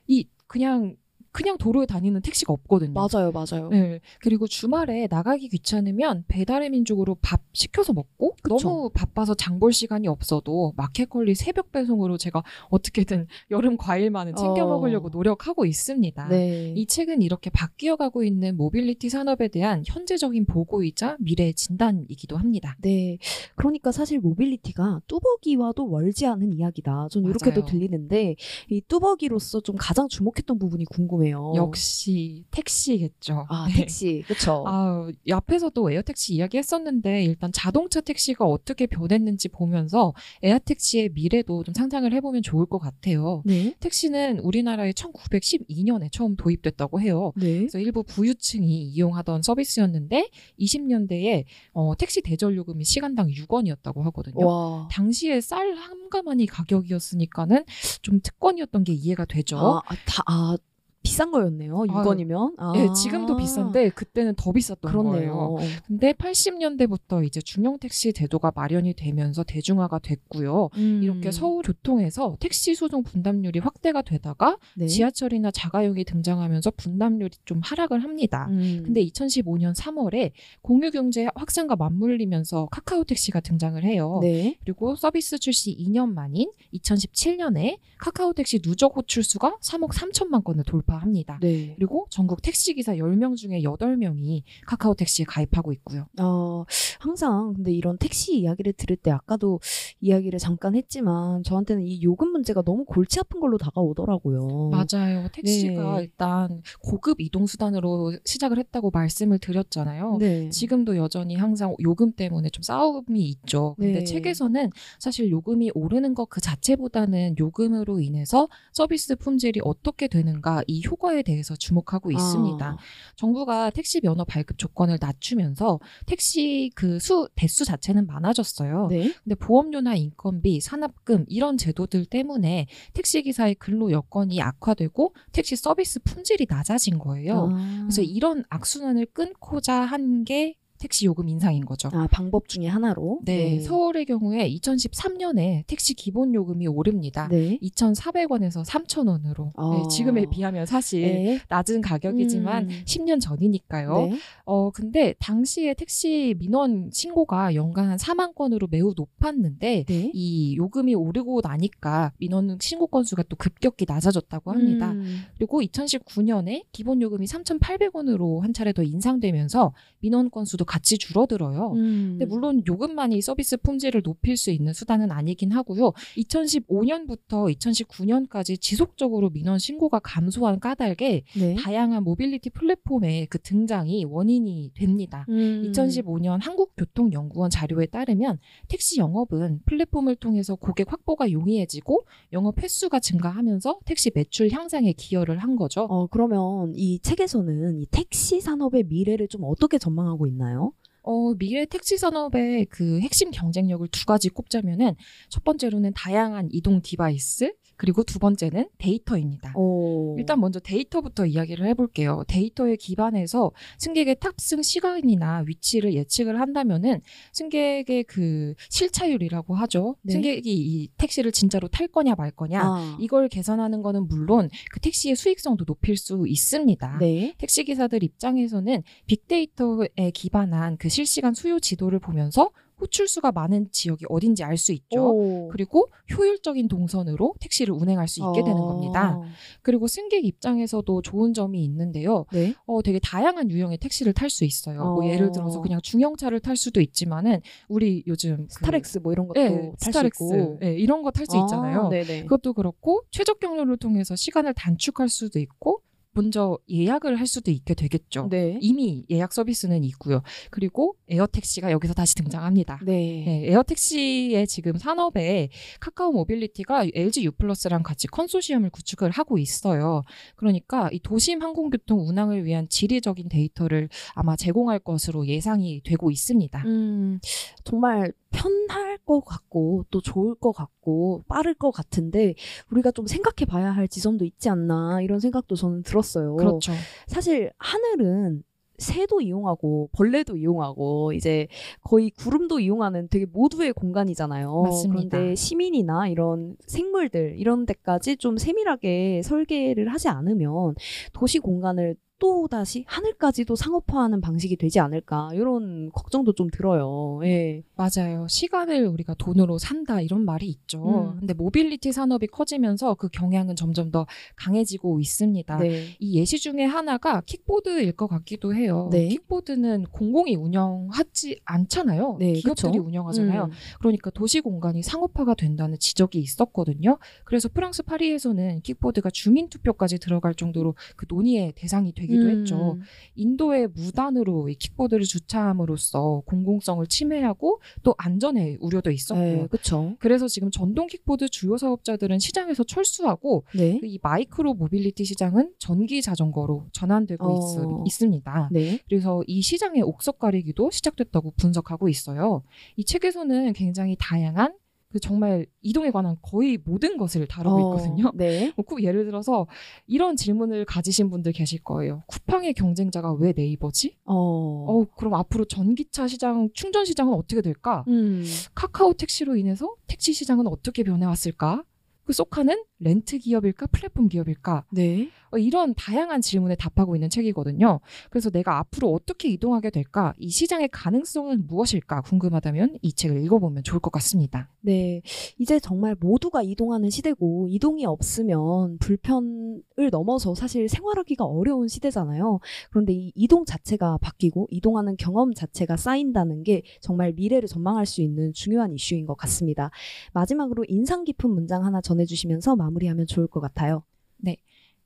이 그냥 그냥 도로에 다니는 택시가 없거든요. 맞아요, 맞아요. 네. 그리고 주말에 나가기 귀찮으면 배달의 민족으로 밥 시켜서 먹고 그쵸. 너무 바빠서 장 볼 시간이 없어도 마켓컬리 새벽 배송으로 제가 어떻게든 여름 과일만은 챙겨 어. 먹으려고 노력하고 있습니다. 네. 이 책은 이렇게 바뀌어가고 있는 모빌리티 산업에 대한 현재적인 보고이자 미래 진단이기도 합니다. 네. 그러니까 사실 모빌리티가 뚜벅이와도 멀지 않은 이야기다. 전 이렇게도. 들리는데 이 뚜벅이로서 좀 가장 주목했던 부분이 궁금해요. 궁금해요. 역시 택시겠죠. 아 네. 택시 그렇죠. 아, 이 앞에서도 에어 택시 이야기했었는데 일단 자동차 택시가 어떻게 변했는지 보면서 에어 택시의 미래도 좀 상상을 해 보면 좋을 것 같아요. 네. 택시는 우리나라에 1912년에 처음 도입됐다고 해요. 네. 그래서 일부 부유층이 이용하던 서비스였는데 20년대에 어, 택시 대절 요금이 시간당 6원이었다고 하거든요. 와. 당시에 쌀 한 가마니 가격이었으니까는 좀 특권이었던 게 이해가 되죠. 아, 아, 다, 아 비싼 거였네요. 6원이면. 아. 예, 지금도 비싼데 그때는 더 비쌌던 거예요. 그렇네요. 근데 80년대부터 이제 중형 택시 제도가 마련이 되면서 대중화가 됐고요. 음. 이렇게 서울 교통에서 택시 소송 분담률이 확대가 되다가 네. 지하철이나 자가용이 등장하면서 분담률이 좀 하락을 합니다. 음. 근데 2015년 3월에 공유 경제 확산과 맞물리면서 카카오 택시가 등장을 해요. 네. 그리고 서비스 출시 2년 만인 2017년에 카카오 택시 누적 호출수가 3억 3천만 건을 돌파 합니다. 네. 그리고 전국 택시기사 10명 중에 8명이 카카오 택시에 가입하고 있고요. 어, 항상 근데 이런 택시 이야기를 들을 때 아까도 이야기를 잠깐 했지만 저한테는 이 요금 문제가 너무 골치 아픈 걸로 다가오더라고요. 맞아요. 택시가 네. 일단 고급 이동수단으로 시작을 했다고 말씀을 드렸잖아요. 네. 지금도 여전히 항상 요금 때문에 좀 싸움이 있죠. 근데 네. 책에서는 사실 요금이 오르는 것 그 자체보다는 요금으로 인해서 서비스 품질이 어떻게 되는가 이 효과에 대해서 주목하고 있습니다. 아, 정부가 택시 면허 발급 조건을 낮추면서 택시 그 수 대수 자체는 많아졌어요. 네. 근데 보험료나 인건비, 산업금 이런 제도들 때문에 택시 기사의 근로 여건이 악화되고 택시 서비스 품질이 낮아진 거예요. 아. 그래서 이런 악순환을 끊고자 한 게 택시 요금 인상인 거죠. 아, 방법 중에 하나로. 네, 서울의 경우에 2013년에 택시 기본 요금이 오릅니다. 네. 2,400원에서 3,000원으로. 아. 지금에 비하면 사실 네. 낮은 가격이지만 음. 10년 전이니까요. 네. 어, 근데 당시에 택시 민원 신고가 연간 한 4만 건으로 매우 높았는데 네. 이 요금이 오르고 나니까 민원 신고 건수가 또 급격히 낮아졌다고 합니다. 음. 그리고 2019년에 기본 요금이 3,800원으로 한 차례 더 인상되면서 민원 건수도 같이 줄어들어요. 음. 근데 물론 요금만이 서비스 품질을 높일 수 있는 수단은 아니긴 하고요. 2015년부터 2019년까지 지속적으로 민원 신고가 감소한 까닭에 네. 다양한 모빌리티 플랫폼의 그 등장이 원인이 됩니다. 음. 2015년 한국교통연구원 자료에 따르면 택시 영업은 플랫폼을 통해서 고객 확보가 용이해지고 영업 횟수가 증가하면서 택시 매출 향상에 기여를 한 거죠. 어, 그러면 이 책에서는 이 택시 산업의 미래를 좀 어떻게 전망하고 있나요? 어, 미래 택시 산업의 그 핵심 경쟁력을 두 가지 꼽자면은 첫 번째로는 다양한 이동 디바이스, 그리고 두 번째는 데이터입니다. 오. 일단 먼저 데이터부터 이야기를 해볼게요. 데이터에 기반해서 승객의 탑승 시간이나 위치를 예측을 한다면은 승객의 그 실차율이라고 하죠. 네. 승객이 이 택시를 진짜로 탈 거냐 말 거냐 아. 이걸 계산하는 거는 물론 그 택시의 수익성도 높일 수 있습니다. 네. 택시 기사들 입장에서는 빅데이터에 기반한 그 실시간 수요 지도를 보면서 호출수가 많은 지역이 어딘지 알 수 있죠. 오. 그리고 효율적인 동선으로 택시를 운행할 수 있게 되는 어. 겁니다. 그리고 승객 입장에서도 좋은 점이 있는데요. 네. 어, 되게 다양한 유형의 택시를 탈 수 있어요. 뭐 어. 예를 들어서 그냥 중형차를 탈 수도 있지만은 우리 요즘 그- 스타렉스 뭐 이런 것도 예, 탈수 스타렉스. 예, 이런 거 탈수 아, 있잖아요. 네네. 그것도 그렇고 최적 경로를 통해서 시간을 단축할 수도 있고 먼저 예약을 할 수도 있게 되겠죠. 네. 이미 예약 서비스는 있고요. 그리고 에어택시가 여기서 다시 등장합니다. 네. 네, 에어택시의 지금 산업에 카카오 모빌리티가 LG U+랑 같이 컨소시엄을 구축을 하고 있어요. 그러니까 이 도심 항공교통 운항을 위한 지리적인 데이터를 아마 제공할 것으로 예상이 되고 있습니다. 음, 정말 편할 것 같고 또 좋을 것 같고 빠를 것 같은데 우리가 좀 생각해 봐야 할 지점도 있지 않나 이런 생각도 저는 들었어요. 그렇죠. 사실 하늘은 새도 이용하고 벌레도 이용하고 이제 거의 구름도 이용하는 되게 모두의 공간이잖아요. 맞습니다. 그런데 시민이나 이런 생물들 이런 데까지 좀 세밀하게 설계를 하지 않으면 도시 공간을 또 다시 하늘까지도 상업화하는 방식이 되지 않을까 이런 걱정도 좀 들어요. 예. 맞아요. 시간을 우리가 돈으로 산다 이런 말이 있죠. 음. 근데 모빌리티 산업이 커지면서 그 경향은 점점 더 강해지고 있습니다. 네. 이 예시 중에 하나가 킥보드일 것 같기도 해요. 네. 킥보드는 공공이 운영하지 않잖아요. 네, 기업들이 그쵸? 운영하잖아요. 음. 그러니까 도시 공간이 상업화가 된다는 지적이 있었거든요. 그래서 프랑스 파리에서는 킥보드가 주민 투표까지 들어갈 정도로 그 논의의 대상이 되기도 음. 했죠. 인도에 무단으로 이 킥보드를 주차함으로써 공공성을 침해하고 또 안전에 우려도 있었고요. 네, 그렇죠. 그래서 지금 전동 킥보드 주요 사업자들은 시장에서 철수하고 네. 이 마이크로 모빌리티 시장은 전기 자전거로 전환되고 어. 있, 있습니다. 네. 그래서 이 시장의 옥석 가리기도 시작됐다고 분석하고 있어요. 이 책에서는 굉장히 다양한 그 정말 이동에 관한 거의 모든 것을 다루고 어, 있거든요. 네. 뭐 꾸- 예를 들어서 이런 질문을 가지신 분들 계실 거예요. 쿠팡의 경쟁자가 왜 네이버지? 어. 어, 그럼 앞으로 전기차 시장, 충전 시장은 어떻게 될까? 음. 카카오 택시로 인해서 택시 시장은 어떻게 변해왔을까? 그 소카는 렌트 기업일까 플랫폼 기업일까? 네. 어, 이런 다양한 질문에 답하고 있는 책이거든요. 그래서 내가 앞으로 어떻게 이동하게 될까? 이 시장의 가능성은 무엇일까? 궁금하다면 이 책을 읽어보면 좋을 것 같습니다. 네. 이제 정말 모두가 이동하는 시대고 이동이 없으면 불편을 넘어서 사실 생활하기가 어려운 시대잖아요. 그런데 이 이동 자체가 바뀌고 이동하는 경험 자체가 쌓인다는 게 정말 미래를 전망할 수 있는 중요한 이슈인 것 같습니다. 마지막으로 인상 깊은 문장 하나 전해주시면서 마무리하면 좋을 것 같아요.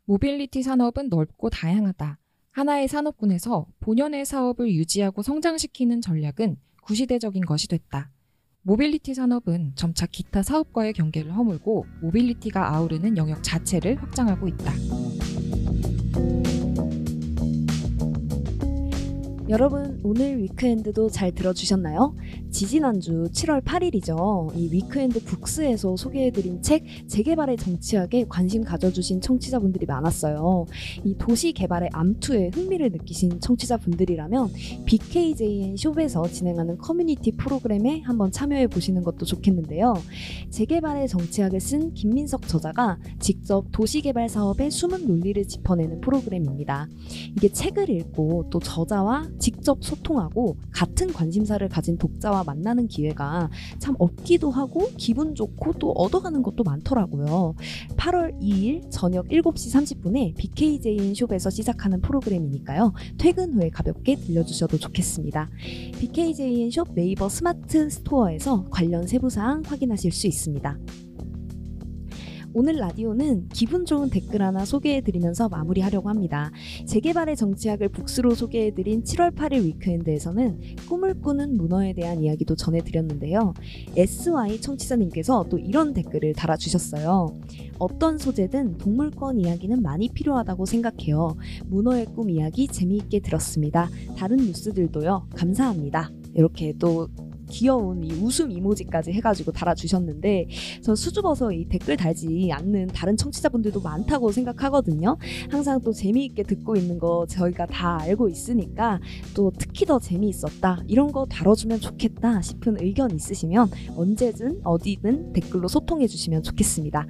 모빌리티 산업은 넓고 다양하다. 하나의 산업군에서 본연의 사업을 유지하고 성장시키는 전략은 구시대적인 것이 됐다. 모빌리티 산업은 점차 기타 사업과의 경계를 허물고 모빌리티가 아우르는 영역 자체를 확장하고 있다. 여러분 오늘 위크엔드도 잘 들어주셨나요? 지지난주 7월 8일이죠. 이 위크엔드 북스에서 소개해드린 책 재개발의 정치학에 관심 가져주신 청취자분들이 많았어요. 이 도시 개발의 암투에 흥미를 느끼신 청취자분들이라면 BKJN 숍에서 진행하는 커뮤니티 프로그램에 한번 참여해 보시는 것도 좋겠는데요. 재개발의 정치학을 쓴 김민석 저자가 직접 도시개발 사업의 숨은 논리를 짚어내는 프로그램입니다. 이게 책을 읽고 또 저자와 직접 소통하고 같은 관심사를 가진 독자와 만나는 기회가 참 없기도 하고 기분 좋고 또 얻어가는 것도 많더라고요. 8월 2일 저녁 7시 30분에 BKJN 숍에서 시작하는 프로그램이니까요. 퇴근 후에 가볍게 들러주셔도 좋겠습니다. BKJN 숍 네이버 스마트 스토어에서 관련 세부사항 확인하실 수 있습니다. 오늘 라디오는 기분 좋은 댓글 하나 소개해드리면서 마무리하려고 합니다. 재개발의 정치학을 북스로 소개해드린 7월 8일 위크엔드에서는 꿈을 꾸는 문어에 대한 이야기도 전해드렸는데요. SY 청취자님께서 또 이런 댓글을 달아주셨어요. 어떤 소재든 동물권 이야기는 많이 필요하다고 생각해요. 문어의 꿈 이야기 재미있게 들었습니다. 다른 뉴스들도요. 감사합니다. 이렇게 또 귀여운 이 웃음 이모지까지 해가지고 달아주셨는데 저 수줍어서 이 댓글 달지 않는 다른 청취자분들도 많다고 생각하거든요. 항상 또 재미있게 듣고 있는 거 저희가 다 알고 있으니까 또 특히 더 재미있었다 이런 거 다뤄주면 좋겠다 싶은 의견 있으시면 언제든 어디든 댓글로 소통해 주시면 좋겠습니다.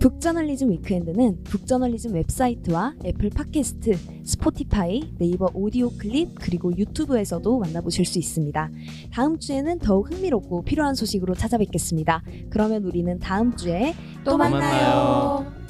북저널리즘 위크엔드는 북저널리즘 웹사이트와 애플 팟캐스트, 스포티파이, 네이버 오디오 클립 그리고 유튜브에서도 만나보실 수 있습니다. 다음 주에는 더욱 흥미롭고 필요한 소식으로 찾아뵙겠습니다. 그러면 우리는 다음 주에 또 또 만나요. 만나요.